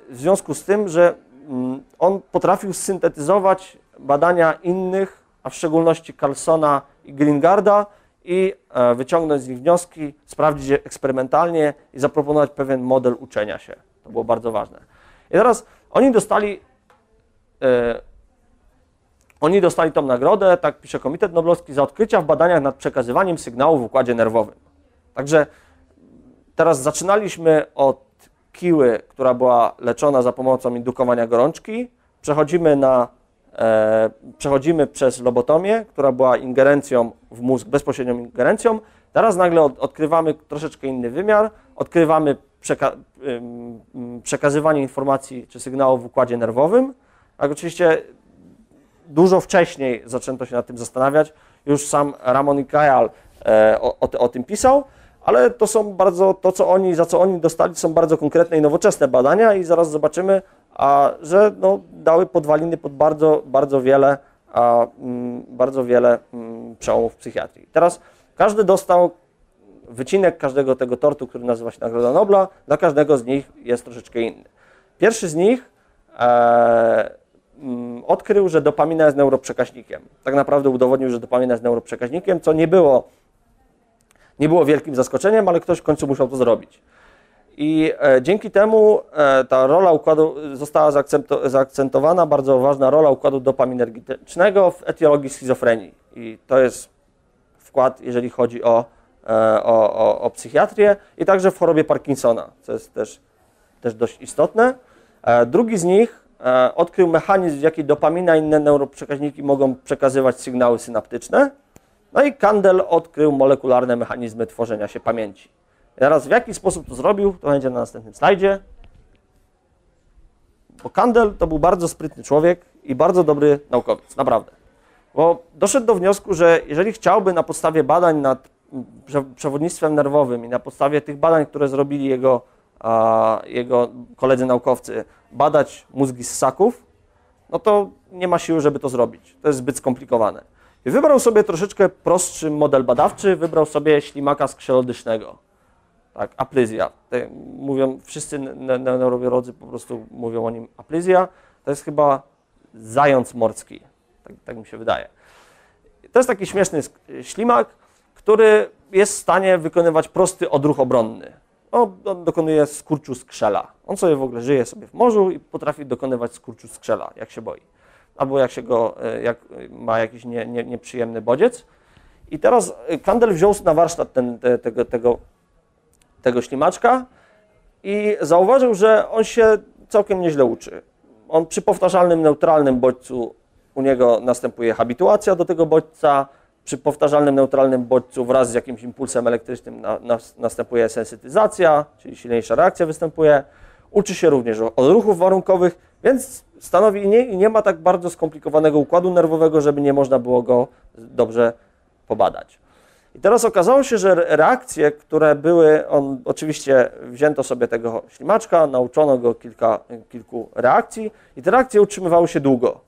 w związku z tym, że mm, on potrafił syntetyzować badania innych, a w szczególności Carlsona i Gringarda i e, wyciągnąć z nich wnioski, sprawdzić je eksperymentalnie i zaproponować pewien model uczenia się. To było bardzo ważne. I teraz oni dostali, e, oni dostali tą nagrodę, tak pisze Komitet Noblowski, za odkrycia w badaniach nad przekazywaniem sygnału w układzie nerwowym. Także teraz zaczynaliśmy od kiły, która była leczona za pomocą indukowania gorączki, przechodzimy na przechodzimy przez lobotomię, która była ingerencją w mózg, bezpośrednią ingerencją. Teraz nagle od, odkrywamy troszeczkę inny wymiar, odkrywamy przeka przekazywanie informacji czy sygnałów w układzie nerwowym. Tak, oczywiście dużo wcześniej zaczęto się nad tym zastanawiać. Już sam Ramon Kajal e, o, o, o tym pisał, ale to są bardzo, to co oni, za co oni dostali, są bardzo konkretne i nowoczesne badania i zaraz zobaczymy, a że no, dały podwaliny pod bardzo, bardzo wiele, mm, bardzo wiele mm, przełomów psychiatrii. Teraz każdy dostał wycinek każdego tego tortu, który nazywa się Nagroda Nobla, dla każdego z nich jest troszeczkę inny. Pierwszy z nich e, mm, odkrył, że dopamina jest neuroprzekaźnikiem. Tak naprawdę udowodnił, że dopamina jest neuroprzekaźnikiem, co nie było, nie było wielkim zaskoczeniem, ale ktoś w końcu musiał to zrobić. I e, dzięki temu e, ta rola układu została zaakcentowana, bardzo ważna rola układu dopaminergetycznego w etiologii schizofrenii. I to jest wkład, jeżeli chodzi o, e, o, o, o psychiatrię i także w chorobie Parkinsona, co jest też, też dość istotne. Drugi z nich odkrył mechanizm, w jaki dopamina i inne neuroprzekaźniki mogą przekazywać sygnały synaptyczne. No i Kandel odkrył molekularne mechanizmy tworzenia się pamięci. Teraz w jaki sposób to zrobił, to będzie na następnym slajdzie. Bo Kandel to był bardzo sprytny człowiek i bardzo dobry naukowiec, naprawdę. Bo doszedł do wniosku, że jeżeli chciałby na podstawie badań nad przewodnictwem nerwowym i na podstawie tych badań, które zrobili jego, a, jego koledzy naukowcy, badać mózgi ssaków, no to nie ma siły, żeby to zrobić. To jest zbyt skomplikowane. I wybrał sobie troszeczkę prostszy model badawczy, wybrał sobie ślimaka skrzelodycznego tak, aplyzja. mówią, wszyscy neurobiolodzy po prostu mówią o nim aplyzja. To jest chyba zając morski, tak, tak mi się wydaje. To jest taki śmieszny ślimak, który jest w stanie wykonywać prosty odruch obronny. On, on dokonuje skurczu skrzela. On sobie w ogóle żyje sobie w morzu i potrafi dokonywać skurczu skrzela, jak się boi. Albo jak się go, e, jak ma jakiś nie, nie, nieprzyjemny bodziec. I teraz y, Kandel wziął na warsztat ten, te, tego, tego, tego ślimaczka i zauważył, że on się całkiem nieźle uczy. On przy powtarzalnym, neutralnym bodźcu u niego następuje habituacja do tego bodźca, przy powtarzalnym, neutralnym bodźcu wraz z jakimś impulsem elektrycznym na, na, następuje sensytyzacja, czyli silniejsza reakcja występuje. Uczy się również od ruchów warunkowych, więc stanowi nie, nie ma tak bardzo skomplikowanego układu nerwowego, żeby nie można było go dobrze pobadać. I teraz okazało się, że reakcje, które były, on oczywiście wzięto sobie tego ślimaczka, nauczono go kilka, kilku reakcji i te reakcje utrzymywały się długo,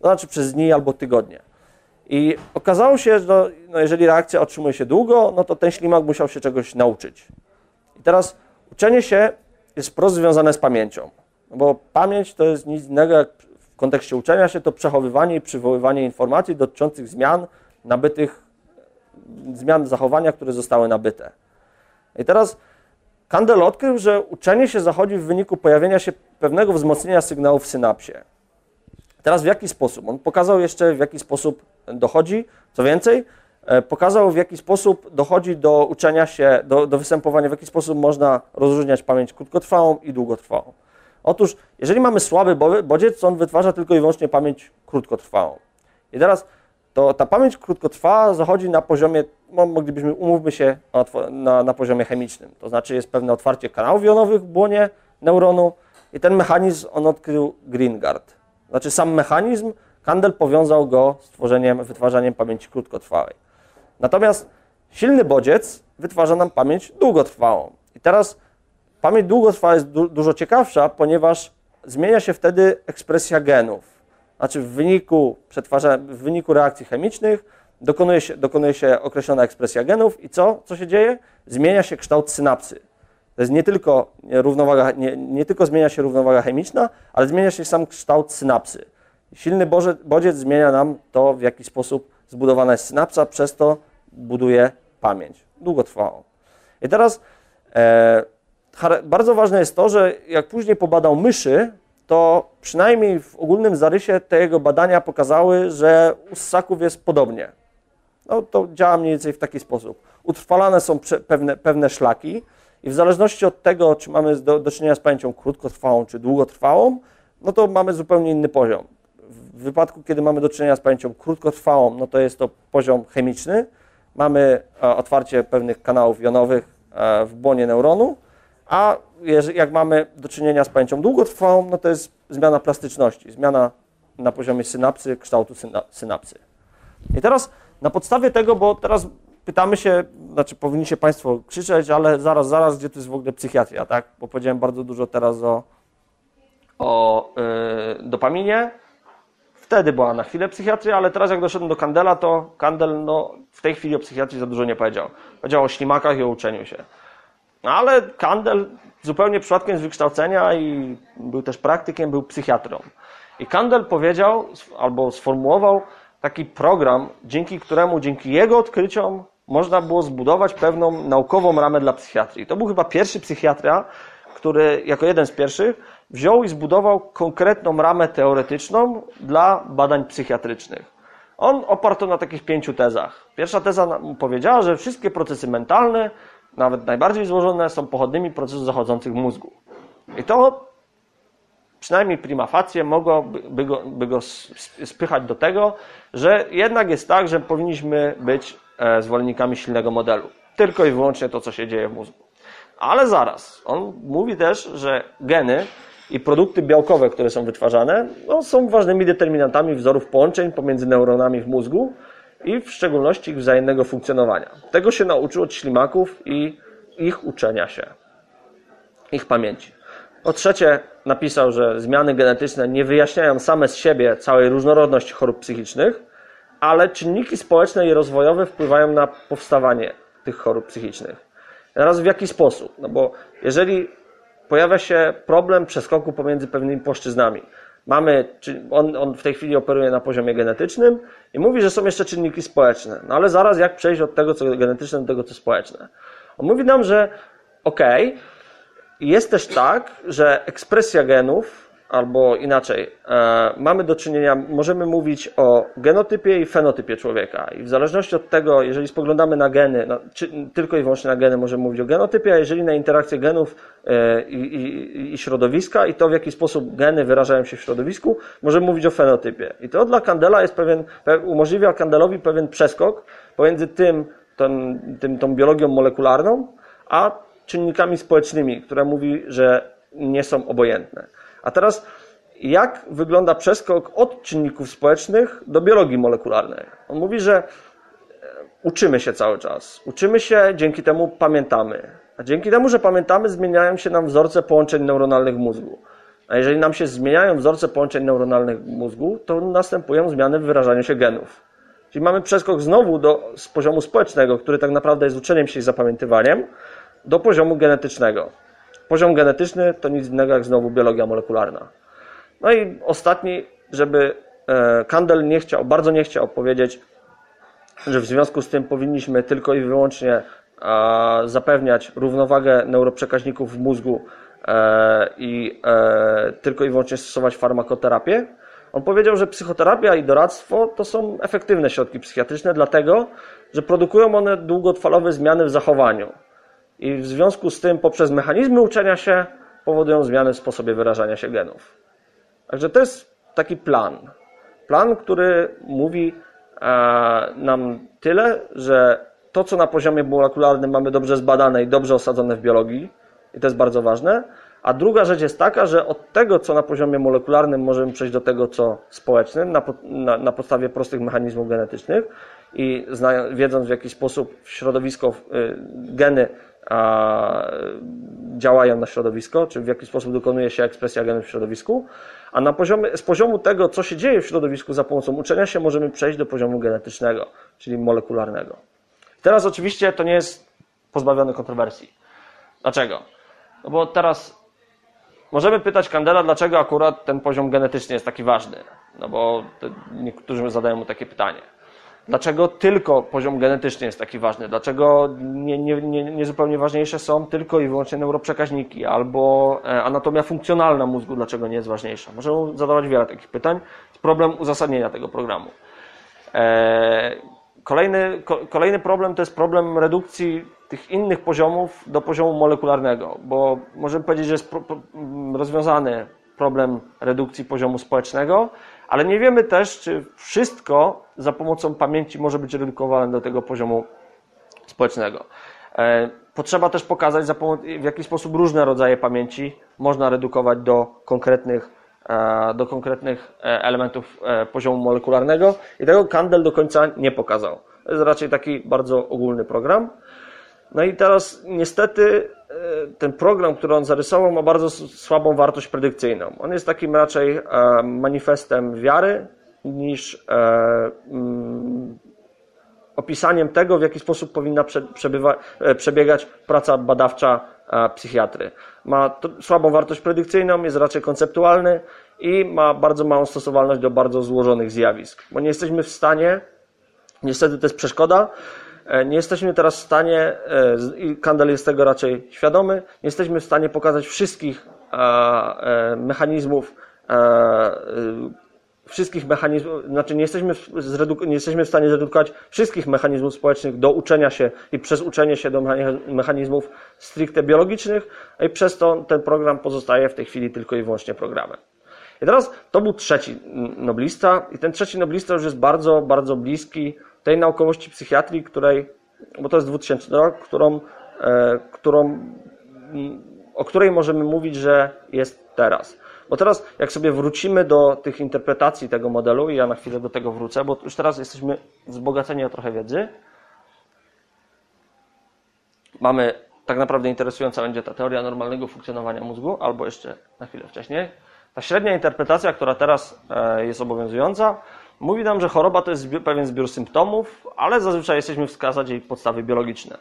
to znaczy przez dni albo tygodnie. I okazało się, że no, no jeżeli reakcja otrzymuje się długo, no to ten ślimak musiał się czegoś nauczyć. I teraz uczenie się jest wprost związane z pamięcią, no bo pamięć to jest nic innego jak w kontekście uczenia się, to przechowywanie i przywoływanie informacji dotyczących zmian nabytych zmian zachowania, które zostały nabyte. I teraz Kandel odkrył, że uczenie się zachodzi w wyniku pojawienia się pewnego wzmocnienia sygnału w synapsie. Teraz w jaki sposób? On pokazał jeszcze, w jaki sposób dochodzi. Co więcej, e, pokazał, w jaki sposób dochodzi do uczenia się, do, do występowania, w jaki sposób można rozróżniać pamięć krótkotrwałą i długotrwałą. Otóż, jeżeli mamy słaby bodziec, on wytwarza tylko i wyłącznie pamięć krótkotrwałą. I teraz to ta pamięć krótkotrwała zachodzi na poziomie, no, moglibyśmy, umówmy się, na, na poziomie chemicznym. To znaczy jest pewne otwarcie kanałów jonowych w błonie neuronu i ten mechanizm on odkrył Greengard. Znaczy sam mechanizm, Kandel powiązał go z tworzeniem, wytwarzaniem pamięci krótkotrwałej. Natomiast silny bodziec wytwarza nam pamięć długotrwałą. I teraz pamięć długotrwała jest du dużo ciekawsza, ponieważ zmienia się wtedy ekspresja genów. Znaczy w wyniku, przetwarza, w wyniku reakcji chemicznych dokonuje się, dokonuje się określona ekspresja genów i co? Co się dzieje? Zmienia się kształt synapsy. To jest nie tylko równowaga, nie, nie tylko zmienia się równowaga chemiczna, ale zmienia się sam kształt synapsy. Silny bodziec zmienia nam to, w jaki sposób zbudowana jest synapsa, przez to buduje pamięć długotrwałą. I teraz e, bardzo ważne jest to, że jak później pobadał myszy, to przynajmniej w ogólnym zarysie te jego badania pokazały, że u ssaków jest podobnie. No, to działa mniej więcej w taki sposób. Utrwalane są pewne, pewne szlaki i w zależności od tego, czy mamy do, do czynienia z pamięcią krótkotrwałą czy długotrwałą, no to mamy zupełnie inny poziom. W wypadku, kiedy mamy do czynienia z pamięcią krótkotrwałą, no to jest to poziom chemiczny. Mamy e, otwarcie pewnych kanałów jonowych e, w błonie neuronu, a jak mamy do czynienia z pamięcią długotrwałą, no to jest zmiana plastyczności, zmiana na poziomie synapsy, kształtu synapsy. I teraz na podstawie tego, bo teraz pytamy się, znaczy powinniście Państwo krzyczeć, ale zaraz, zaraz, gdzie to jest w ogóle psychiatria, tak? Bo powiedziałem bardzo dużo teraz o, o yy, dopaminie. Wtedy była na chwilę psychiatria, ale teraz jak doszedłem do Kandela, to Kandel no, w tej chwili o psychiatrii za dużo nie powiedział. Powiedział o ślimakach i o uczeniu się. No ale Kandel zupełnie przypadkiem z wykształcenia i był też praktykiem, był psychiatrą. I Kandel powiedział albo sformułował taki program, dzięki któremu, dzięki jego odkryciom można było zbudować pewną naukową ramę dla psychiatrii. To był chyba pierwszy psychiatra, który jako jeden z pierwszych wziął i zbudował konkretną ramę teoretyczną dla badań psychiatrycznych. On oparł to na takich pięciu tezach. Pierwsza teza powiedziała, że wszystkie procesy mentalne nawet najbardziej złożone, są pochodnymi procesów zachodzących w mózgu. I to przynajmniej prima facie mogłoby by go, by go spychać do tego, że jednak jest tak, że powinniśmy być e, zwolennikami silnego modelu. Tylko i wyłącznie to, co się dzieje w mózgu. Ale zaraz, on mówi też, że geny i produkty białkowe, które są wytwarzane, no, są ważnymi determinantami wzorów połączeń pomiędzy neuronami w mózgu, i w szczególności ich wzajemnego funkcjonowania. Tego się nauczył od ślimaków i ich uczenia się, ich pamięci. Po trzecie, napisał, że zmiany genetyczne nie wyjaśniają same z siebie całej różnorodności chorób psychicznych, ale czynniki społeczne i rozwojowe wpływają na powstawanie tych chorób psychicznych. Teraz w jaki sposób? No bo jeżeli pojawia się problem przeskoku pomiędzy pewnymi płaszczyznami, mamy, on, on w tej chwili operuje na poziomie genetycznym i mówi, że są jeszcze czynniki społeczne. No ale zaraz jak przejść od tego, co genetyczne, do tego, co społeczne? On mówi nam, że okej, okay, jest też tak, że ekspresja genów albo inaczej, e, mamy do czynienia, możemy mówić o genotypie i fenotypie człowieka. I w zależności od tego, jeżeli spoglądamy na geny, no, czy, tylko i wyłącznie na geny możemy mówić o genotypie, a jeżeli na interakcję genów e, i, i, i środowiska i to, w jaki sposób geny wyrażają się w środowisku, możemy mówić o fenotypie. I to dla Kandela jest pewien, umożliwia Kandelowi pewien przeskok pomiędzy tym, tym, tym, tą biologią molekularną, a czynnikami społecznymi, które mówi, że nie są obojętne. A teraz, jak wygląda przeskok od czynników społecznych do biologii molekularnej? On mówi, że e, uczymy się cały czas. Uczymy się, dzięki temu pamiętamy. A dzięki temu, że pamiętamy, zmieniają się nam wzorce połączeń neuronalnych mózgu. A jeżeli nam się zmieniają wzorce połączeń neuronalnych mózgu, to następują zmiany w wyrażaniu się genów. Czyli mamy przeskok znowu do, z poziomu społecznego, który tak naprawdę jest uczeniem się i zapamiętywaniem, do poziomu genetycznego. Poziom genetyczny to nic innego jak znowu biologia molekularna. No i ostatni, żeby e, Kandel nie chciał, bardzo nie chciał powiedzieć, że w związku z tym powinniśmy tylko i wyłącznie zapewniać równowagę neuroprzekaźników w mózgu e, i e, tylko i wyłącznie stosować farmakoterapię. On powiedział, że psychoterapia i doradztwo to są efektywne środki psychiatryczne, dlatego że produkują one długotrwalowe zmiany w zachowaniu i w związku z tym poprzez mechanizmy uczenia się powodują zmiany w sposobie wyrażania się genów. Także to jest taki plan. Plan, który mówi e, nam tyle, że to, co na poziomie molekularnym mamy dobrze zbadane i dobrze osadzone w biologii, i to jest bardzo ważne, a druga rzecz jest taka, że od tego, co na poziomie molekularnym, możemy przejść do tego, co społecznym, na, na, na podstawie prostych mechanizmów genetycznych i zna, wiedząc w jaki sposób środowisko, y, geny działają na środowisko, czy w jaki sposób dokonuje się ekspresja genów w środowisku, a na poziomie, z poziomu tego, co się dzieje w środowisku za pomocą uczenia się, możemy przejść do poziomu genetycznego, czyli molekularnego. Teraz oczywiście to nie jest pozbawione kontrowersji. Dlaczego? No bo teraz możemy pytać Kandela, dlaczego akurat ten poziom genetyczny jest taki ważny. No bo niektórzy zadają mu takie pytanie. Dlaczego tylko poziom genetyczny jest taki ważny? Dlaczego nie, nie, nie, nie zupełnie ważniejsze są tylko i wyłącznie neuroprzekaźniki albo e, anatomia funkcjonalna mózgu, dlaczego nie jest ważniejsza? Możemy zadawać wiele takich pytań. Problem uzasadnienia tego programu. E, kolejny, kolejny problem to jest problem redukcji tych innych poziomów do poziomu molekularnego, bo możemy powiedzieć, że jest rozwiązany problem redukcji poziomu społecznego, ale nie wiemy też, czy wszystko za pomocą pamięci może być redukowane do tego poziomu społecznego. E, potrzeba też pokazać, w jaki sposób różne rodzaje pamięci można redukować do konkretnych, e, do konkretnych e, elementów poziomu molekularnego i tego Kandel do końca nie pokazał. To jest raczej taki bardzo ogólny program. No i teraz niestety E, ten program, który on zarysował, ma bardzo słabą wartość predykcyjną. On jest takim raczej e, manifestem wiary niż e, mm, opisaniem tego, w jaki sposób powinna przebiegać praca badawcza psychiatry. Ma słabą wartość predykcyjną, jest raczej konceptualny i ma bardzo małą stosowalność do bardzo złożonych zjawisk, bo nie jesteśmy w stanie, niestety to jest przeszkoda, nie jesteśmy teraz w stanie, e, i Kandel jest tego raczej świadomy, nie jesteśmy w stanie pokazać wszystkich e, mechanizmów, wszystkich mechanizmów, znaczy nie jesteśmy, nie jesteśmy w stanie zredukować wszystkich mechanizmów społecznych do uczenia się i przez uczenie się do mechanizmów stricte biologicznych, i przez to ten program pozostaje w tej chwili tylko i wyłącznie programem. I teraz to był trzeci noblista, i ten trzeci noblista już jest bardzo, bardzo bliski tej naukowości psychiatrii, której, bo to jest 2000 rok, którą, e, którą, o której możemy mówić, że jest teraz. Bo teraz, jak sobie wrócimy do tych interpretacji tego modelu, i ja na chwilę do tego wrócę, bo już teraz jesteśmy wzbogaceni o trochę wiedzy. Mamy, tak naprawdę interesująca będzie ta teoria normalnego funkcjonowania mózgu, albo jeszcze na chwilę wcześniej. Ta średnia interpretacja, która teraz e, jest obowiązująca, Mówi nam, że choroba to jest pewien zbiór symptomów, ale zazwyczaj jesteśmy wskazać jej podstawy biologiczne.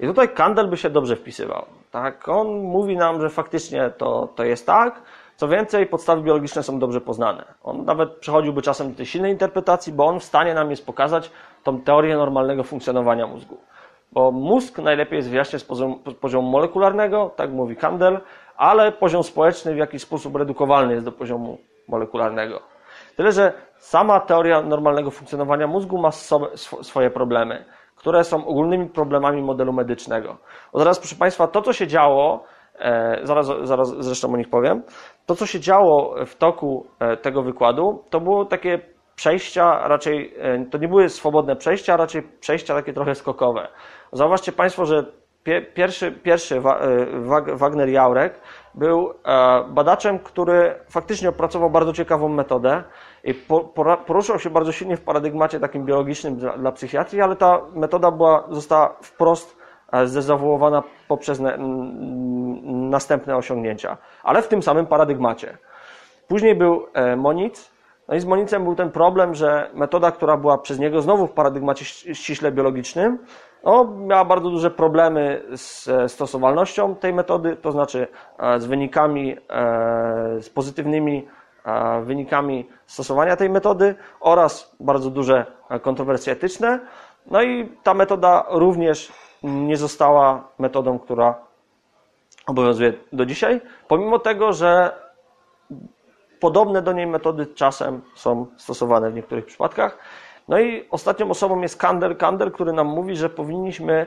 I tutaj Kandel by się dobrze wpisywał. Tak? On mówi nam, że faktycznie to, to jest tak. Co więcej, podstawy biologiczne są dobrze poznane. On nawet przechodziłby czasem do tej silnej interpretacji, bo on w stanie nam jest pokazać tą teorię normalnego funkcjonowania mózgu. Bo mózg najlepiej jest wyjaśniać z poziomu, poziomu molekularnego, tak mówi Kandel, ale poziom społeczny w jakiś sposób redukowalny jest do poziomu molekularnego. Tyle, że sama teoria normalnego funkcjonowania mózgu ma swoje problemy, które są ogólnymi problemami modelu medycznego. Bo teraz, proszę Państwa, to, co się działo, e, zaraz, zaraz zresztą o nich powiem, to, co się działo w toku e, tego wykładu, to było takie przejścia, raczej e, to nie były swobodne przejścia, a raczej przejścia takie trochę skokowe. Zauważcie Państwo, że pierwszy, pierwszy Wagner Jaurek był e, badaczem, który faktycznie opracował bardzo ciekawą metodę i poruszał się bardzo silnie w paradygmacie takim biologicznym dla, dla psychiatrii, ale ta metoda była, została wprost e, zdezawuowana poprzez następne osiągnięcia, ale w tym samym paradygmacie. Później był e, Moniz, no i z Monicem był ten problem, że metoda, która była przez niego znowu w paradygmacie ściśle biologicznym, no, miała bardzo duże problemy z stosowalnością tej metody, to znaczy e, z wynikami, e, z pozytywnymi e, wynikami stosowania tej metody oraz bardzo duże kontrowersje etyczne. No i ta metoda również nie została metodą, która obowiązuje do dzisiaj, pomimo tego, że podobne do niej metody czasem są stosowane w niektórych przypadkach. No i ostatnią osobą jest Kander, Kander, który nam mówi, że powinniśmy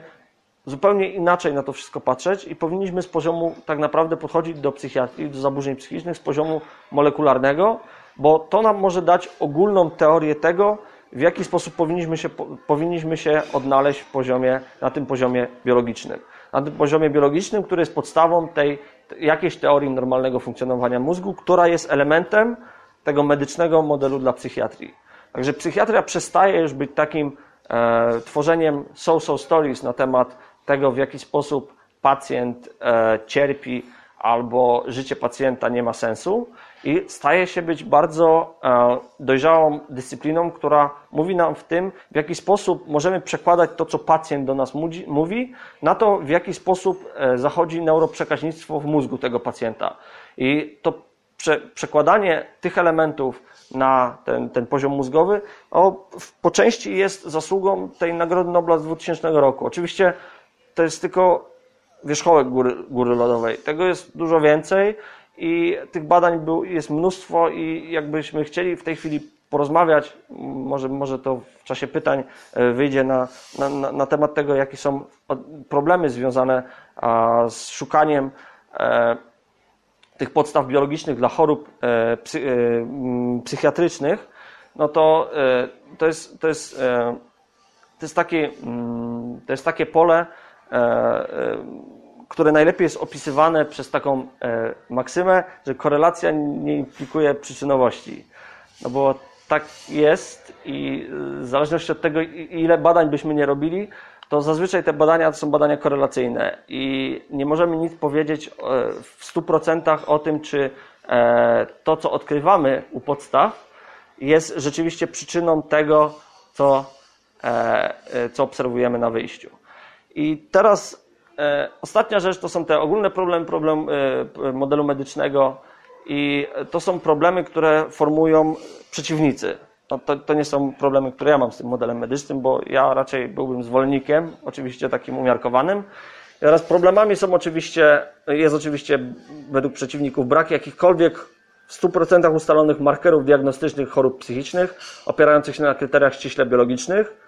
zupełnie inaczej na to wszystko patrzeć i powinniśmy z poziomu tak naprawdę podchodzić do psychiatrii, do zaburzeń psychicznych z poziomu molekularnego, bo to nam może dać ogólną teorię tego, w jaki sposób powinniśmy się, powinniśmy się odnaleźć w poziomie, na tym poziomie biologicznym. Na tym poziomie biologicznym, który jest podstawą tej jakiejś teorii normalnego funkcjonowania mózgu, która jest elementem tego medycznego modelu dla psychiatrii. Także psychiatria przestaje już być takim e, tworzeniem so-so stories na temat tego, w jaki sposób pacjent e, cierpi albo życie pacjenta nie ma sensu i staje się być bardzo e, dojrzałą dyscypliną, która mówi nam w tym, w jaki sposób możemy przekładać to, co pacjent do nas mówi, na to, w jaki sposób e, zachodzi neuroprzekaźnictwo w mózgu tego pacjenta. I to prze, przekładanie tych elementów na ten, ten poziom mózgowy, o, po części jest zasługą tej Nagrody Nobla z 2000 roku. Oczywiście to jest tylko wierzchołek góry, góry lodowej. Tego jest dużo więcej i tych badań był, jest mnóstwo i jakbyśmy chcieli w tej chwili porozmawiać, może, może to w czasie pytań e, wyjdzie na, na, na temat tego, jakie są problemy związane z szukaniem e, tych podstaw biologicznych dla chorób e, psy, psychiatrycznych, no to to jest, to jest, to jest, takie, to jest takie pole, które najlepiej jest opisywane przez taką e, maksymę, że korelacja nie implikuje przyczynowości. No bo tak jest i w zależności od tego, ile badań byśmy nie robili, to zazwyczaj te badania to są badania korelacyjne i nie możemy nic powiedzieć e, w 100% o tym, czy e, to, co odkrywamy u podstaw, jest rzeczywiście przyczyną tego, co, co obserwujemy na wyjściu. I teraz E, ostatnia rzecz to są te ogólne problemy, problem e, modelu medycznego i to są problemy, które formują przeciwnicy. To, to nie są problemy, które ja mam z tym modelem medycznym, bo ja raczej byłbym zwolennikiem, oczywiście takim umiarkowanym. Teraz problemami są oczywiście, jest oczywiście według przeciwników brak jakichkolwiek w 100% ustalonych markerów diagnostycznych chorób psychicznych, opierających się na kryteriach ściśle biologicznych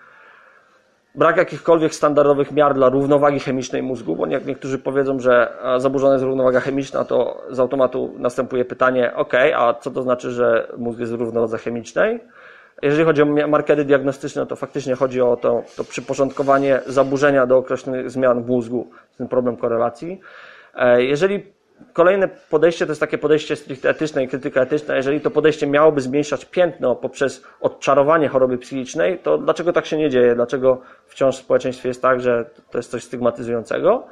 brak jakichkolwiek standardowych miar dla równowagi chemicznej mózgu, bo jak niektórzy powiedzą, że zaburzona jest równowaga chemiczna, to z automatu następuje pytanie, ok, a co to znaczy, że mózg jest w równowadze chemicznej? Jeżeli chodzi o markery diagnostyczne, to faktycznie chodzi o to, to przyporządkowanie zaburzenia do określonych zmian w mózgu, ten problem korelacji. E, jeżeli Kolejne podejście to jest takie podejście stricte etyczne i krytyka etyczna. Jeżeli to podejście miałoby zmniejszać piętno poprzez odczarowanie choroby psychicznej, to dlaczego tak się nie dzieje? Dlaczego wciąż w społeczeństwie jest tak, że to jest coś stygmatyzującego?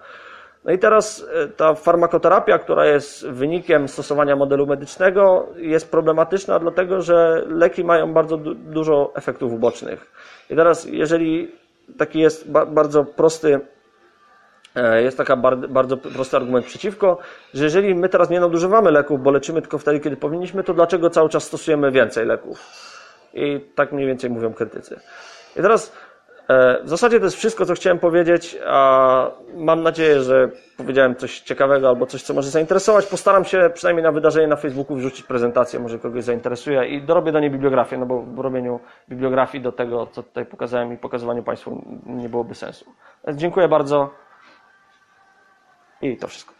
No i teraz e, ta farmakoterapia, która jest wynikiem stosowania modelu medycznego, jest problematyczna, dlatego że leki mają bardzo du dużo efektów ubocznych. I teraz, jeżeli taki jest ba bardzo prosty E, jest taka bardzo prosty argument przeciwko, że jeżeli my teraz nie nadużywamy leków, bo leczymy tylko wtedy, kiedy powinniśmy, to dlaczego cały czas stosujemy więcej leków? I tak mniej więcej mówią krytycy. I teraz W zasadzie to jest wszystko, co chciałem powiedzieć. a Mam nadzieję, że powiedziałem coś ciekawego albo coś, co może zainteresować. Postaram się przynajmniej na wydarzenie na Facebooku wrzucić prezentację, może kogoś zainteresuje i dorobię do niej bibliografię, no bo w robieniu bibliografii do tego, co tutaj pokazałem i pokazywaniu Państwu nie byłoby sensu. Dziękuję bardzo i to wszystko.